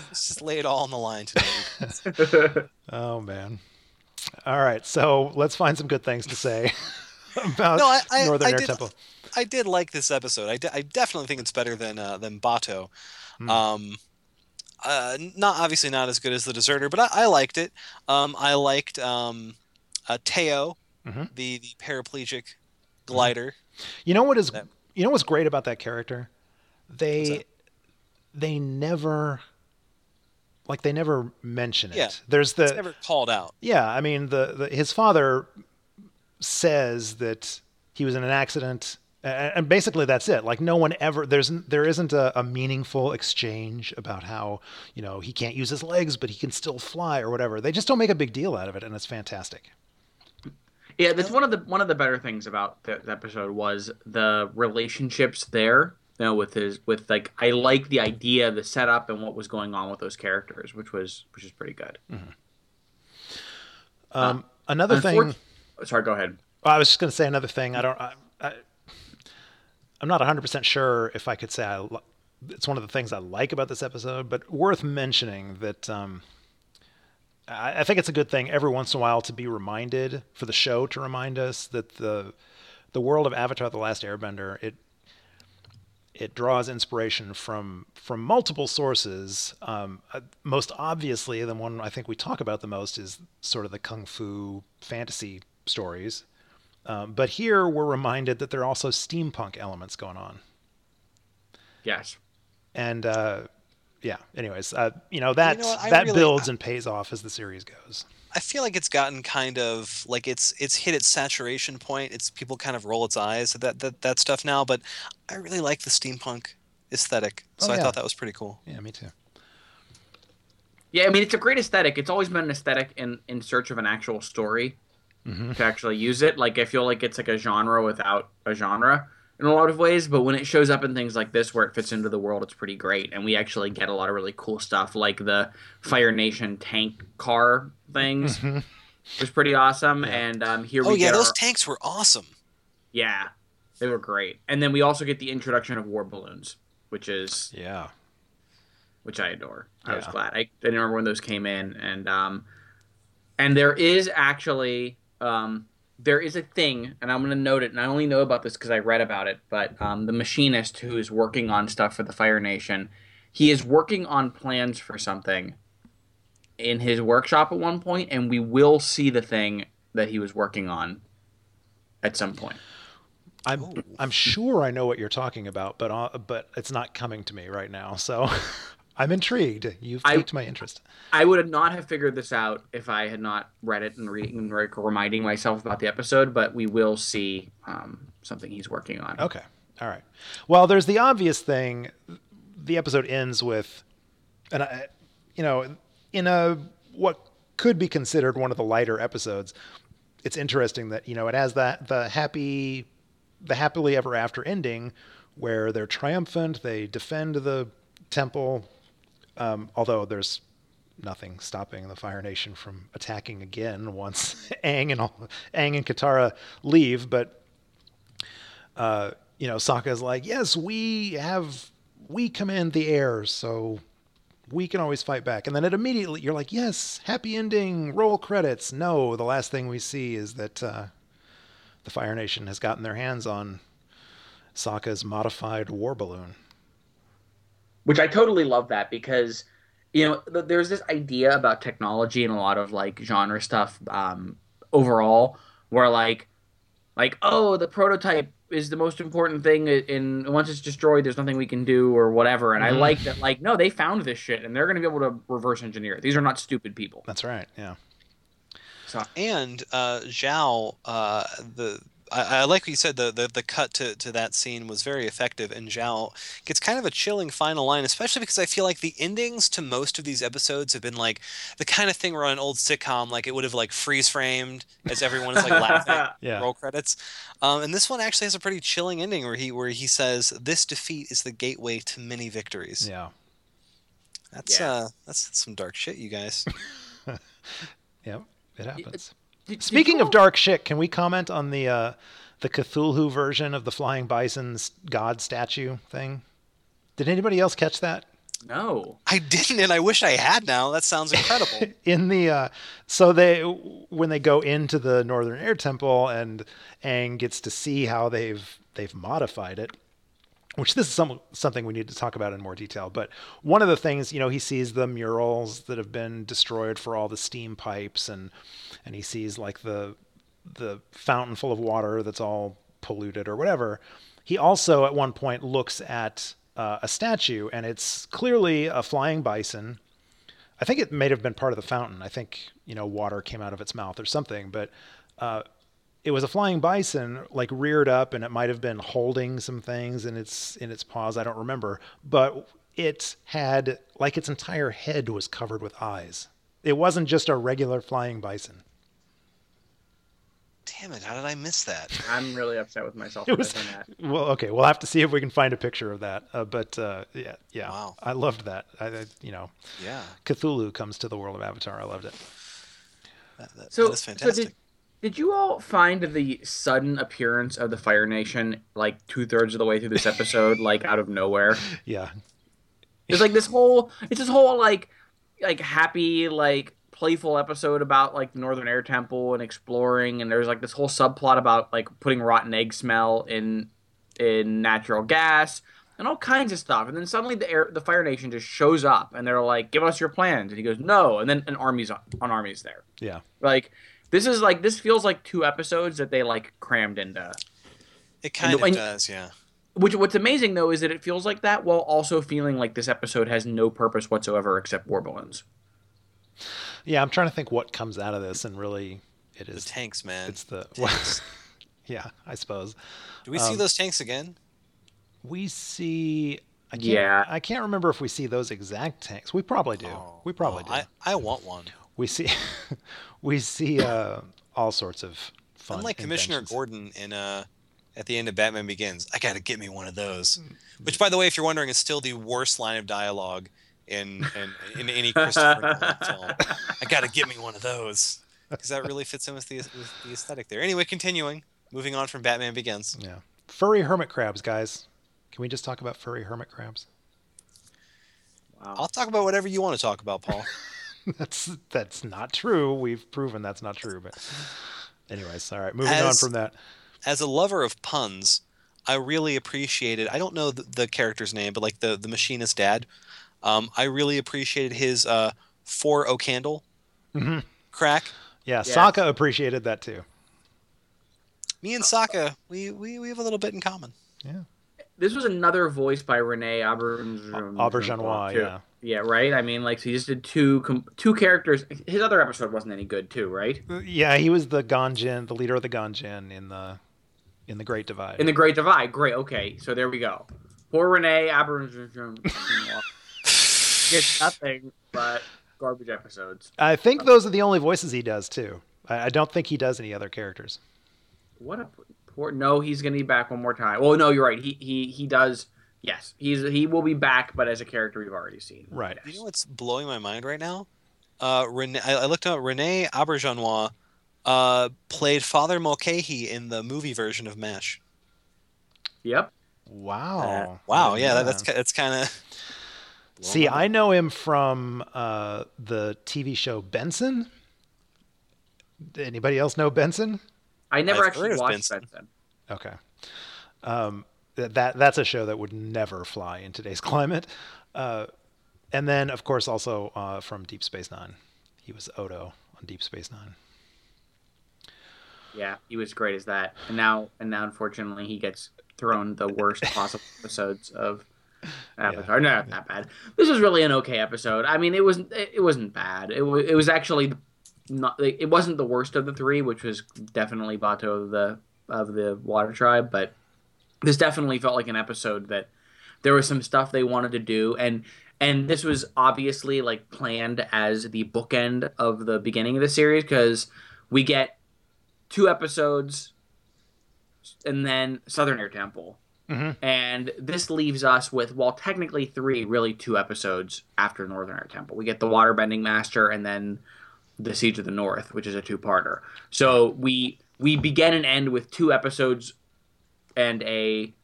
[SPEAKER 2] Let's just lay it all on the line today. <laughs>
[SPEAKER 1] Oh man. All right, so let's find some good things to say <laughs> about
[SPEAKER 2] No, I- I-
[SPEAKER 1] Northern
[SPEAKER 2] I
[SPEAKER 1] Air
[SPEAKER 2] did-
[SPEAKER 1] Temple.
[SPEAKER 2] I did like this episode. I, de- I definitely think it's better than uh, than Bato.
[SPEAKER 1] Hmm.
[SPEAKER 2] Um, uh, not obviously not as good as the Deserter, but I, I liked it. Um, I liked um, uh, Teo,
[SPEAKER 1] Mhm.
[SPEAKER 2] the the paraplegic glider.
[SPEAKER 1] You know what is
[SPEAKER 2] That-
[SPEAKER 1] you know what's great about that character? They they never like they never mention it.
[SPEAKER 2] Yeah.
[SPEAKER 1] There's the
[SPEAKER 2] It's never called out.
[SPEAKER 1] Yeah, I mean the, the his father says that he was in an accident and basically that's it. Like no one ever there's there isn't a, a meaningful exchange about how, you know, he can't use his legs but he can still fly or whatever. They just don't make a big deal out of it and it's fantastic.
[SPEAKER 3] Yeah, that's one of the one of the better things about that episode was the relationships there. You know, with his with like I like the idea, the setup, and what was going on with those characters, which was which is pretty good.
[SPEAKER 1] Um, another thing
[SPEAKER 3] Sorry, go ahead.
[SPEAKER 1] I was just going to say another thing. I don't. I, I, I'm not 100 percent sure if I could say I. It's one of the things I like about this episode, but worth mentioning that um, I, I think it's a good thing every once in a while to be reminded for the show to remind us that the the world of Avatar: The Last Airbender it it draws inspiration from from multiple sources. Um, uh, most obviously, the one I think we talk about the most is sort of the kung fu fantasy stories. Um, but here we're reminded that there are also steampunk elements going on.
[SPEAKER 3] Yes.
[SPEAKER 1] And uh, yeah, anyways, uh, you know that
[SPEAKER 2] know
[SPEAKER 1] that
[SPEAKER 2] really-
[SPEAKER 1] builds and pays off as the series goes.
[SPEAKER 2] I feel like it's gotten kind of like it's it's hit its saturation point. It's people kind of roll its eyes at that that, that stuff now, but I really like the steampunk aesthetic. So
[SPEAKER 1] Oh,
[SPEAKER 2] I thought that was pretty cool.
[SPEAKER 1] Yeah, me too.
[SPEAKER 3] Yeah, I mean it's a great aesthetic. It's always been an aesthetic in in search of an actual story
[SPEAKER 1] hmm
[SPEAKER 3] to actually use it. Like I feel like it's like a genre without a genre in a lot of ways, but when it shows up in things like this where it fits into the world, it's pretty great. And we actually get a lot of really cool stuff like the Fire Nation tank car things.
[SPEAKER 1] Mhm.
[SPEAKER 3] was pretty awesome.
[SPEAKER 1] Yeah.
[SPEAKER 3] And um, here we.
[SPEAKER 2] Oh
[SPEAKER 3] we
[SPEAKER 2] yeah,
[SPEAKER 3] get
[SPEAKER 2] those
[SPEAKER 3] our-
[SPEAKER 2] tanks were awesome.
[SPEAKER 3] yeah, they were great. And then we also get the introduction of war balloons, which is
[SPEAKER 1] Yeah.
[SPEAKER 3] which I adore. I was glad. I, I didn't remember when those came in, and um, and there is actually um, there is a thing, and I'm going to note it. And I only know about this because I read about it. But um, the machinist who is working on stuff for the Fire Nation, he is working on plans for something in his workshop at one point, and we will see the thing that he was working on at some point.
[SPEAKER 1] I'm
[SPEAKER 2] Ooh.
[SPEAKER 1] I'm sure I know what you're talking about, but uh, but it's not coming to me right now. So <laughs> I'm intrigued. You've
[SPEAKER 3] I-
[SPEAKER 1] piqued my interest.
[SPEAKER 3] I would not have figured this out if I had not read it and reading and reminding myself about the episode. But we will see um, something he's working on.
[SPEAKER 1] Okay. All right. Well, there's the obvious thing. The episode ends with, and I, you know, in a what could be considered one of the lighter episodes. It's interesting that you know it has that the happy, the happily ever after ending, where they're triumphant. They defend the temple, um, although there's nothing stopping the Fire Nation from attacking again once <laughs> Aang and all, Aang and Katara leave. But uh, you know, Sokka's like, yes, we have, we command the air, so We can always fight back. And then it immediately, you're like, yes, happy ending, roll credits. No, the last thing we see is that uh, the Fire Nation has gotten their hands on Sokka's modified war balloon.
[SPEAKER 3] Which I totally love that because you know th- there's this idea about technology and a lot of like genre stuff um, overall where like like oh the prototype is the most important thing and once it's destroyed there's nothing we can do or whatever and I
[SPEAKER 1] Mhm.
[SPEAKER 3] like that like no they found this shit and they're going to be able to reverse engineer it these are not stupid people
[SPEAKER 1] That's right. Yeah.
[SPEAKER 3] so
[SPEAKER 2] And uh, Zhao, uh, the I, I like what you said. The, the the cut to, to that scene was very effective, and Zhao gets kind of a chilling final line, especially because I feel like the endings to most of these episodes have been like the kind of thing where on an old sitcom, like it would have like freeze framed as everyone is like laughing. <laughs>
[SPEAKER 1] Yeah.
[SPEAKER 2] Roll credits, um, and this one actually has a pretty chilling ending where he where he says, "This defeat is the gateway to many victories."
[SPEAKER 1] Yeah.
[SPEAKER 2] That's
[SPEAKER 3] Yeah.
[SPEAKER 2] uh, that's some dark shit, you guys. <laughs>
[SPEAKER 1] Yep. It happens.
[SPEAKER 3] Did- did
[SPEAKER 1] Speaking
[SPEAKER 3] you
[SPEAKER 1] of dark shit, can we comment on the uh, the Cthulhu version of the flying bison's god statue thing? Did anybody else catch that?
[SPEAKER 3] no
[SPEAKER 2] I didn't, and I wish I had. Now that sounds incredible. <laughs>
[SPEAKER 1] in the uh, so they when they go into the northern air temple and Aang gets to see how they've they've modified it which this is some, something we need to talk about in more detail but one of the things you know he sees the murals that have been destroyed for all the steam pipes and and he sees like the the fountain full of water that's all polluted or whatever he also at one point looks at uh, a statue and it's clearly a flying bison I think it may have been part of the fountain. I think you know water came out of its mouth or something, but uh, it was a flying bison, like reared up, and it might have been holding some things in its in its paws. I don't remember, but it had like its entire head was covered with eyes. It wasn't just a regular flying bison.
[SPEAKER 2] Damn it! How did I miss that? <laughs>
[SPEAKER 3] I'm really upset with myself <laughs>
[SPEAKER 1] It
[SPEAKER 3] for
[SPEAKER 1] was
[SPEAKER 3] missing that <laughs>
[SPEAKER 1] well, okay. We'll have to see if we can find a picture of that. Uh, but uh, yeah, yeah,
[SPEAKER 2] Wow.
[SPEAKER 1] I loved that. I, I, you know,
[SPEAKER 2] Yeah,
[SPEAKER 1] Cthulhu comes to the world of Avatar. I loved it.
[SPEAKER 2] that, that,
[SPEAKER 3] So,
[SPEAKER 2] that is
[SPEAKER 3] so
[SPEAKER 2] fantastic.
[SPEAKER 3] did, did you all find the sudden appearance of the Fire Nation like two thirds of the way through this episode, like out of nowhere? <laughs>
[SPEAKER 1] Yeah,
[SPEAKER 3] It's like this whole, it's this whole like, like happy, like playful episode about like the Northern Air Temple and exploring, and there's like this whole subplot about like putting rotten egg smell in in natural gas and all kinds of stuff. And then suddenly the air, the Fire Nation just shows up, and they're like, "Give us your plans," and he goes, "No," and then an army's on, an army's there.
[SPEAKER 1] yeah.
[SPEAKER 3] Like this is like this feels like two episodes that they like crammed into.
[SPEAKER 2] It kind of
[SPEAKER 3] and-
[SPEAKER 2] does, yeah.
[SPEAKER 3] Which what's amazing though is that it feels like that while also feeling like this episode has no purpose whatsoever except war balloons.
[SPEAKER 1] Yeah, I'm trying to think what comes out of this, and really, it is The
[SPEAKER 2] tanks, man.
[SPEAKER 1] It's the
[SPEAKER 2] Tanks. <laughs>
[SPEAKER 1] yeah, I suppose
[SPEAKER 2] Do we see
[SPEAKER 1] um,
[SPEAKER 2] those tanks again?
[SPEAKER 1] we see. I can't,
[SPEAKER 3] Yeah.
[SPEAKER 1] I can't remember if we see those exact tanks. We probably do.
[SPEAKER 2] Oh,
[SPEAKER 1] we probably
[SPEAKER 2] oh,
[SPEAKER 1] do.
[SPEAKER 2] I, I want one.
[SPEAKER 1] We see, <laughs> we see uh, all sorts of fun.
[SPEAKER 2] Unlike Commissioner. Gordon in uh, at the end of Batman Begins, I gotta get me one of those.
[SPEAKER 1] Mm.
[SPEAKER 2] Which, by the way, if you're wondering, is still the worst line of dialogue in in, in any Christopher Nolan <laughs> film. I gotta get me one of those because that really fits in with the with the aesthetic there. Anyway, continuing, moving on from Batman Begins.
[SPEAKER 1] Yeah, furry hermit crabs, guys. Can we just talk about furry hermit crabs?
[SPEAKER 3] Wow.
[SPEAKER 2] I'll talk about whatever you want to talk about, Paul. <laughs> <laughs>
[SPEAKER 1] that's that's not true. We've proven that's not true. But anyways, all right. Moving on from that.
[SPEAKER 2] as a lover of puns, I really appreciated. I don't know the, the character's name, but like the the machinist dad, um, I really appreciated his uh, four O candle
[SPEAKER 1] hmm
[SPEAKER 2] crack.
[SPEAKER 1] Yeah,
[SPEAKER 3] Yes.
[SPEAKER 1] Sokka appreciated that too.
[SPEAKER 2] Me and Sokka, we, we we have a little bit in common.
[SPEAKER 1] Yeah,
[SPEAKER 3] This was another voice by René Auberjonois.
[SPEAKER 1] Auberjonois.
[SPEAKER 3] too.
[SPEAKER 1] Yeah.
[SPEAKER 3] Yeah, right. I mean, like, so he just did two com- two characters. His other episode wasn't any good, too, right?
[SPEAKER 1] Uh, yeah, he was the Gan Jin, the leader of the Gan Jin in the in the Great Divide.
[SPEAKER 3] In the Great Divide. Great. Okay, so there we go. Poor René Auberjonois gets nothing but garbage episodes.
[SPEAKER 1] I think those are the only voices he does too. I, I don't think he does any other characters.
[SPEAKER 3] What a poor. No, he's gonna be back one more time. Well, no, you're right. He he he does. Yes, he's he will be back, but as a character we've already seen.
[SPEAKER 1] Right.
[SPEAKER 2] You know what's blowing my mind right now? Uh, René, I, I looked up René Auberjonois uh, played Father Mulcahy in the movie version of MASH.
[SPEAKER 3] Yep.
[SPEAKER 1] Wow.
[SPEAKER 2] Uh, wow, yeah, that, that's that's kind of <laughs>
[SPEAKER 1] See, I know him from uh, the TV show Benson. Anybody else know Benson?
[SPEAKER 3] I never
[SPEAKER 2] I've
[SPEAKER 3] actually watched
[SPEAKER 2] Benson.
[SPEAKER 3] Benson.
[SPEAKER 1] Okay. Um, th- that that's a show that would never fly in today's <laughs> climate. Uh, and then, of course, also uh, from Deep Space Nine, he was Odo on Deep Space Nine.
[SPEAKER 3] Yeah, he was great as that. And now, and now, unfortunately, he gets thrown the worst <laughs> possible episodes of Avatar. No, not that bad. This was really an okay episode. I mean, it wasn't. It, it wasn't bad. It was. It was actually not. It wasn't the worst of the three, which was definitely Bato of the of the Water Tribe. But this definitely felt like an episode that there was some stuff they wanted to do, and and this was obviously like planned as the bookend of the beginning of the series because we get two episodes and then Southern Air Temple.
[SPEAKER 1] Mhm.
[SPEAKER 3] And this leaves us with, well, technically three, really two episodes after Northern Air Temple. We get the Waterbending Master and then the Siege of the North, which is a two-parter. So we we begin and end with two episodes and a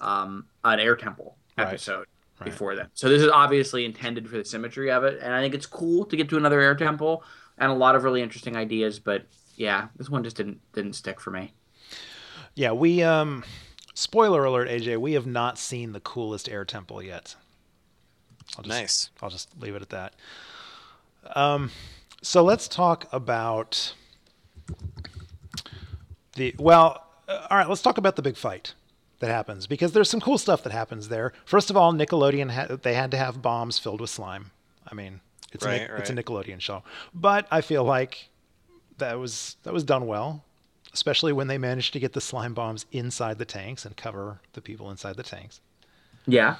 [SPEAKER 3] um, an Air Temple
[SPEAKER 1] Right.
[SPEAKER 3] episode
[SPEAKER 1] Right.
[SPEAKER 3] before then. So this is obviously intended for the symmetry of it, and I think it's cool to get to another Air Temple and a lot of really interesting ideas. But yeah, this one just didn't didn't stick for me.
[SPEAKER 1] Yeah, we um spoiler alert, AJ, we have not seen the coolest air temple yet. I'll just,
[SPEAKER 2] Nice.
[SPEAKER 1] I'll just leave it at that. Um so let's talk about the well, Uh, all right, let's talk about the big fight that happens because there's some cool stuff that happens there. First of all, Nickelodeon had they had to have bombs filled with slime. I mean, it's a,
[SPEAKER 2] Right,
[SPEAKER 1] it's a. Nickelodeon show. But I feel like that was that was done well, especially when they managed to get the slime bombs inside the tanks and cover the people inside the tanks.
[SPEAKER 3] Yeah,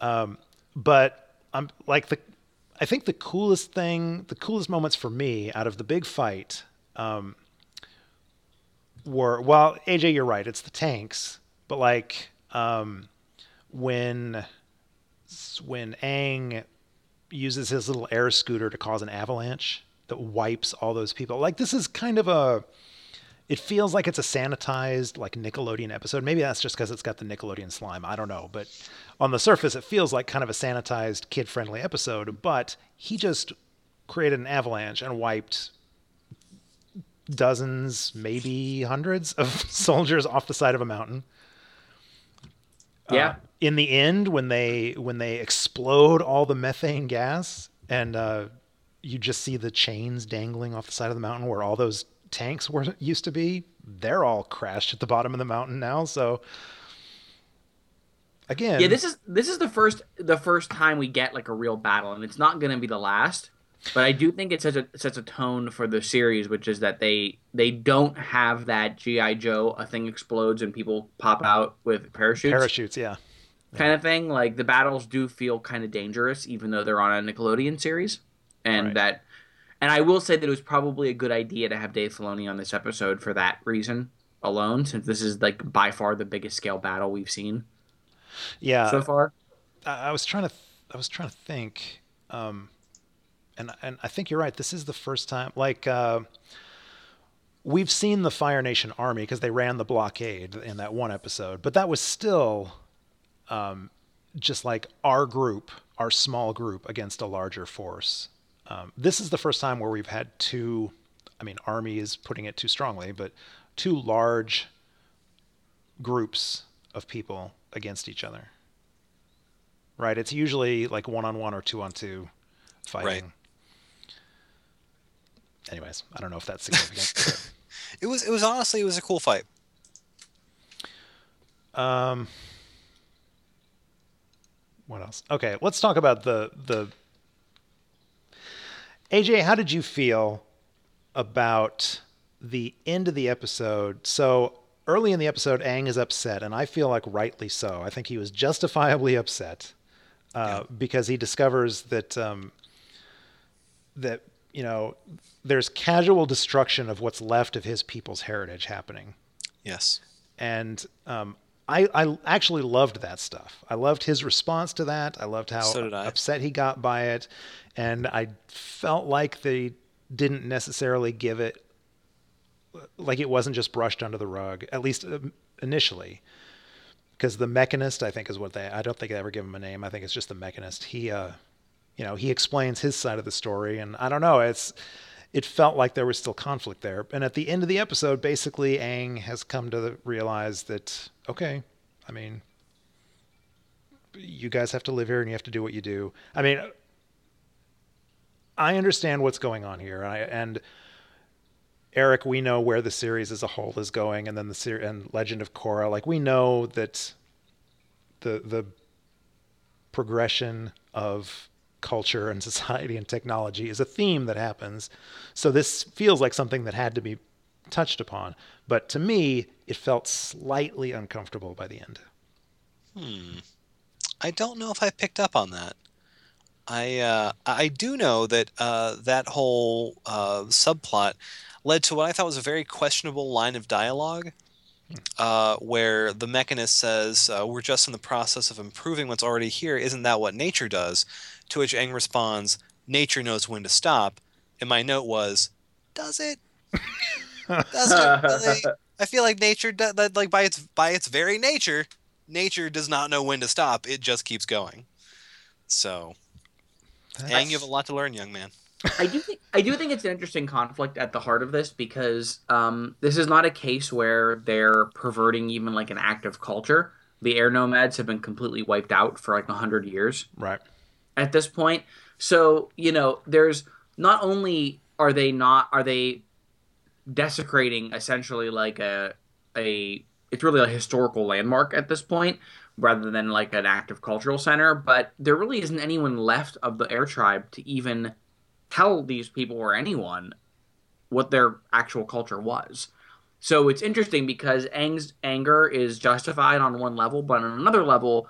[SPEAKER 3] um,
[SPEAKER 1] But I'm like the I think the coolest thing, the coolest moments for me out of the big fight um, were well, AJ, you're right, it's the tanks, but like um, when when Aang uses his little air scooter to cause an avalanche that wipes all those people. Like this is kind of a it feels like it's a sanitized like Nickelodeon episode. Maybe that's just because it's got the Nickelodeon slime. I don't know, but on the surface, it feels like kind of a sanitized, kid-friendly episode. But he just created an avalanche and wiped dozens, maybe hundreds of <laughs> soldiers off the side of a mountain.
[SPEAKER 3] yeah.
[SPEAKER 1] Uh, in the end, when they when they explode all the methane gas, and uh, you just see the chains dangling off the side of the mountain where all those tanks were <laughs> used to be, they're all crashed at the bottom of the mountain now. So again,
[SPEAKER 3] yeah. This is this is the first the first time we get like a real battle, and it's not going to be the last. But I do think it sets a sets a tone for the series, which is that they they don't have that GI Joe a thing explodes and people pop out with parachutes
[SPEAKER 1] parachutes, yeah,
[SPEAKER 3] kind of thing. Like the battles do feel kind of dangerous, even though they're on a Nickelodeon series, and
[SPEAKER 1] Right.
[SPEAKER 3] that. And I will say that it was probably a good idea to have Dave Filoni on this episode for that reason alone, since this is like by far the biggest scale battle we've seen
[SPEAKER 1] yeah.
[SPEAKER 3] so far.
[SPEAKER 1] I, I was trying to, I was trying to think, um, and and I think you're right. This is the first time, like. Uh, We've seen the Fire Nation army because they ran the blockade in that one episode, but that was still um, just like our group, our small group against a larger force. Um, this is the first time where we've had two, I mean, army is putting it too strongly, but two large groups of people against each other. Right? It's usually like one on one or two on two fighting.
[SPEAKER 2] Right.
[SPEAKER 1] Anyways, I don't know if that's significant. <laughs>
[SPEAKER 2] It was it was honestly it was a cool fight.
[SPEAKER 1] Um, what else? Okay, let's talk about the the. AJ, how did you feel about the end of the episode? So early in the episode, Aang is upset, and I feel like rightly so. I think he was justifiably upset uh, because he discovers that um, that you know there's casual destruction of what's left of his people's heritage happening
[SPEAKER 2] Yes.
[SPEAKER 1] and um, I, I actually loved that stuff. I loved his response to that. I loved how
[SPEAKER 2] So I.
[SPEAKER 1] upset he got by it, and I felt like they didn't necessarily give it like it wasn't just brushed under the rug, at least um, initially. because the mechanist I think is what they. I don't think they ever give him a name. I think it's just the mechanist. He, uh, you know, he explains his side of the story, and I don't know. It's it felt like there was still conflict there. And at the end of the episode, basically, Aang has come to realize that okay, I mean, you guys have to live here and you have to do what you do. I mean, I understand what's going on here, I, and Eric, we know where the series as a whole is going, and then the ser- and Legend of Korra. Like we know that the the progression of culture and <laughs> society and technology is a theme that happens. So this feels like something that had to be touched upon. But to me, it felt slightly uncomfortable by the end.
[SPEAKER 2] Hmm. I don't know if I picked up on that. I uh, I do know that uh, that whole uh, subplot led to what I thought was a very questionable line of dialogue, uh, where the mechanist says, uh, "We're just in the process of improving what's already here. Isn't that what nature does?" To which Aang responds, "Nature knows when to stop." And my note was, "Does it? does it really?" I feel like nature, do- that like by its by its very nature, nature does not know when to stop. It just keeps going. So, Aang, you have a lot to learn, young man.
[SPEAKER 3] I do think I do think it's an interesting conflict at the heart of this because um, this is not a case where they're perverting even like an active culture. The air nomads have been completely wiped out for like hundred years
[SPEAKER 1] Right.
[SPEAKER 3] At this point. So you know, there's not only are they not are they desecrating essentially like a a it's really a historical landmark at this point rather than like an active cultural center but there really isn't anyone left of the air tribe to even tell these people or anyone what their actual culture was so it's interesting because Aang's anger is justified on one level but on another level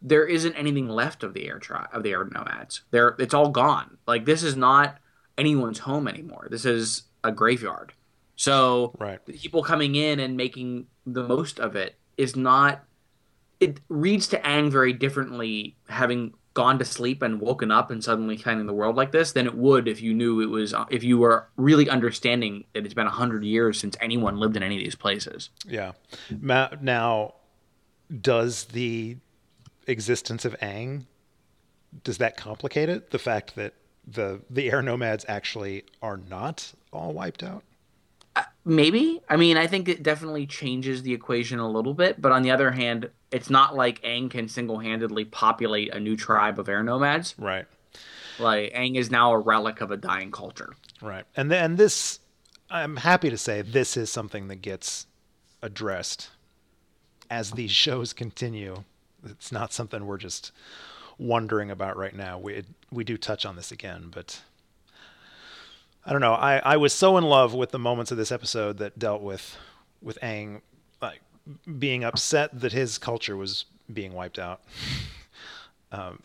[SPEAKER 3] there isn't anything left of the air tribe of the air nomads there it's all gone like this is not anyone's home anymore this is a graveyard so
[SPEAKER 1] Right.
[SPEAKER 3] people coming in and making the most of it is not it reads to Aang very differently having gone to sleep and woken up and suddenly finding the world like this than it would if you knew it was if you were really understanding that it's been a hundred years since anyone lived in any of these places.
[SPEAKER 1] Yeah. Now, does the existence of Aang does that complicate it? The fact that the the air nomads actually are not all wiped out.
[SPEAKER 3] Uh, maybe. I mean, I think it definitely changes the equation a little bit, but on the other hand, it's not like Aang can single-handedly populate a new tribe of air nomads.
[SPEAKER 1] Right.
[SPEAKER 3] Like Aang is now a relic of a dying culture.
[SPEAKER 1] Right. And then this, I'm happy to say, this is something that gets addressed as these shows continue. It's not something we're just wondering about right now. We we do touch on this again, but I don't know. I, I was so in love with the moments of this episode that dealt with with Aang like being upset that his culture was being wiped out. <laughs> um,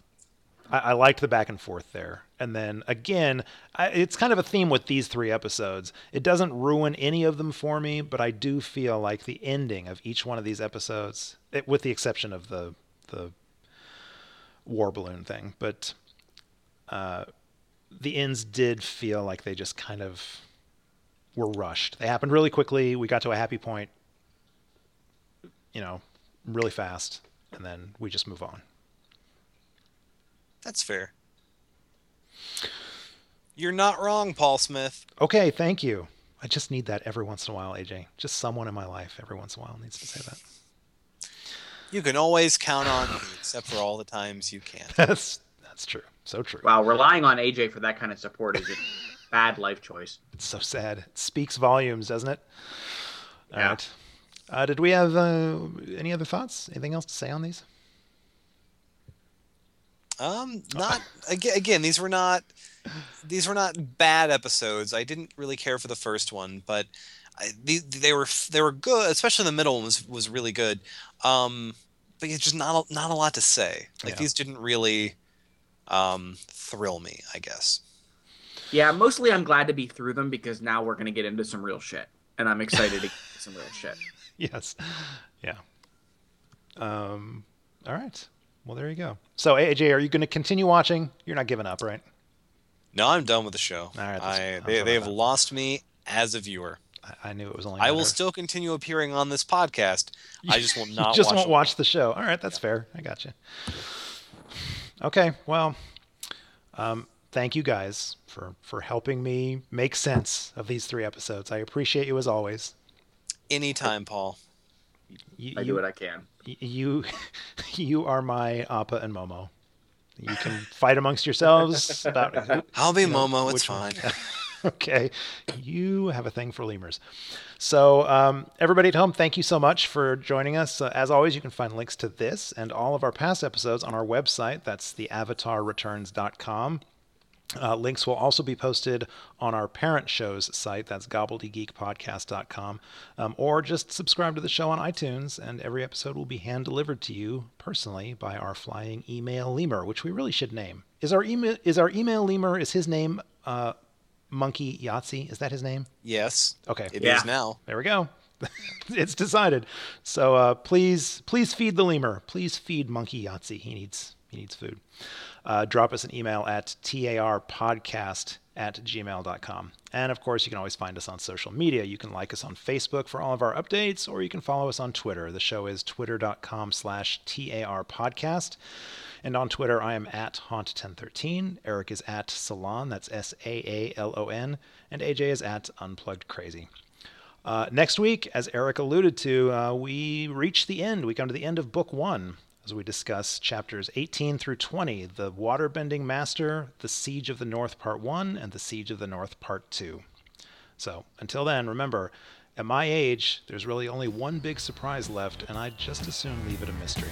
[SPEAKER 1] I, I liked the back and forth there. And then again, I, it's kind of a theme with these three episodes. It doesn't ruin any of them for me, but I do feel like the ending of each one of these episodes, it, with the exception of the the war balloon thing, but uh, the ends did feel like they just kind of were rushed. They happened really quickly. We got to a happy point, you know, really fast, and then we just move on.
[SPEAKER 2] That's fair. You're not wrong, Paul Smith.
[SPEAKER 1] Okay, thank you. I just need that every once in a while, AJ. Just someone in my life every once in a while needs to say that.
[SPEAKER 2] You can always count on me, except for all the times you can't. <laughs>
[SPEAKER 1] That's that's true. So true.
[SPEAKER 3] Wow, relying on AJ for that kind of support is a bad life choice.
[SPEAKER 1] It's so sad. It speaks volumes, doesn't it? All
[SPEAKER 3] Yeah.
[SPEAKER 1] right. Uh, did we have uh, any other thoughts? Anything else to say on these?
[SPEAKER 2] Um, not again. Again, these were not these were not bad episodes. I didn't really care for the first one, but I, they, they were they were good. Especially the middle one was was really good. Um, but it's just not a, not a lot to say. Like
[SPEAKER 1] Yeah.
[SPEAKER 2] these didn't really um thrill me. I guess.
[SPEAKER 3] Yeah, mostly I'm glad to be through them because now we're gonna get into some real shit, and I'm excited to get some real shit. <laughs>
[SPEAKER 1] Yes. Yeah. Um. All right. Well, there you go. So, AJ, are you going to continue watching? You're not giving up, right?
[SPEAKER 2] No, I'm done with the show.
[SPEAKER 1] All right,
[SPEAKER 2] I they, they have
[SPEAKER 1] that.
[SPEAKER 2] lost me as a viewer.
[SPEAKER 1] I, I knew it was only.
[SPEAKER 2] I will still continue appearing on this podcast. I just will <laughs>
[SPEAKER 1] You
[SPEAKER 2] not.
[SPEAKER 1] just
[SPEAKER 2] watch
[SPEAKER 1] won't
[SPEAKER 2] it.
[SPEAKER 1] watch the show. All right, that's fair. I got you. Okay, well, um, thank you guys for for helping me make sense of these three episodes. I appreciate you as always.
[SPEAKER 2] anytime, Paul.
[SPEAKER 1] You,
[SPEAKER 3] I
[SPEAKER 1] you,
[SPEAKER 3] do what I can.
[SPEAKER 1] you <laughs> you are my Appa and Momo. You can fight amongst yourselves about who, <laughs>
[SPEAKER 2] I'll be
[SPEAKER 1] you know,
[SPEAKER 2] Momo. It's
[SPEAKER 1] which one-
[SPEAKER 2] fine. <laughs>
[SPEAKER 1] okay. You have a thing for lemurs. So, um, everybody at home, thank you so much for joining us. Uh, as always, you can find links to this and all of our past episodes on our website. That's theavatarreturns.com. Uh, links will also be posted on our parent show's site. That's gobbledygeekpodcast.com. Um, or just subscribe to the show on iTunes, and every episode will be hand delivered to you personally by our flying email lemur, which we really should name. Is our email is our email lemur? Is his name uh, Monkey Yahtzee? Is that his name?
[SPEAKER 2] Yes,
[SPEAKER 1] Okay.
[SPEAKER 2] it is
[SPEAKER 3] Yeah.
[SPEAKER 2] now.
[SPEAKER 1] There we go. <laughs> it's decided. So uh, please, please feed the lemur. Please feed Monkey Yahtzee. He needs he needs food. Uh, drop us an email at tarpodcast at gmail.com. And of course, you can always find us on social media. You can like us on Facebook for all of our updates, or you can follow us on Twitter. The show is twitter.com slash tarpodcast. And on Twitter, I am at Haunt1013. Eric is at Salon, that's S A A L O N. And AJ is at Unplugged Crazy. Uh, next week, as Eric alluded to, uh, we reach the end. We come to the end of book one as we discuss chapters 18 through 20 The Waterbending Master, The Siege of the North Part 1, and The Siege of the North Part 2. So until then, remember, at my age, there's really only one big surprise left, and I'd just as soon leave it a mystery.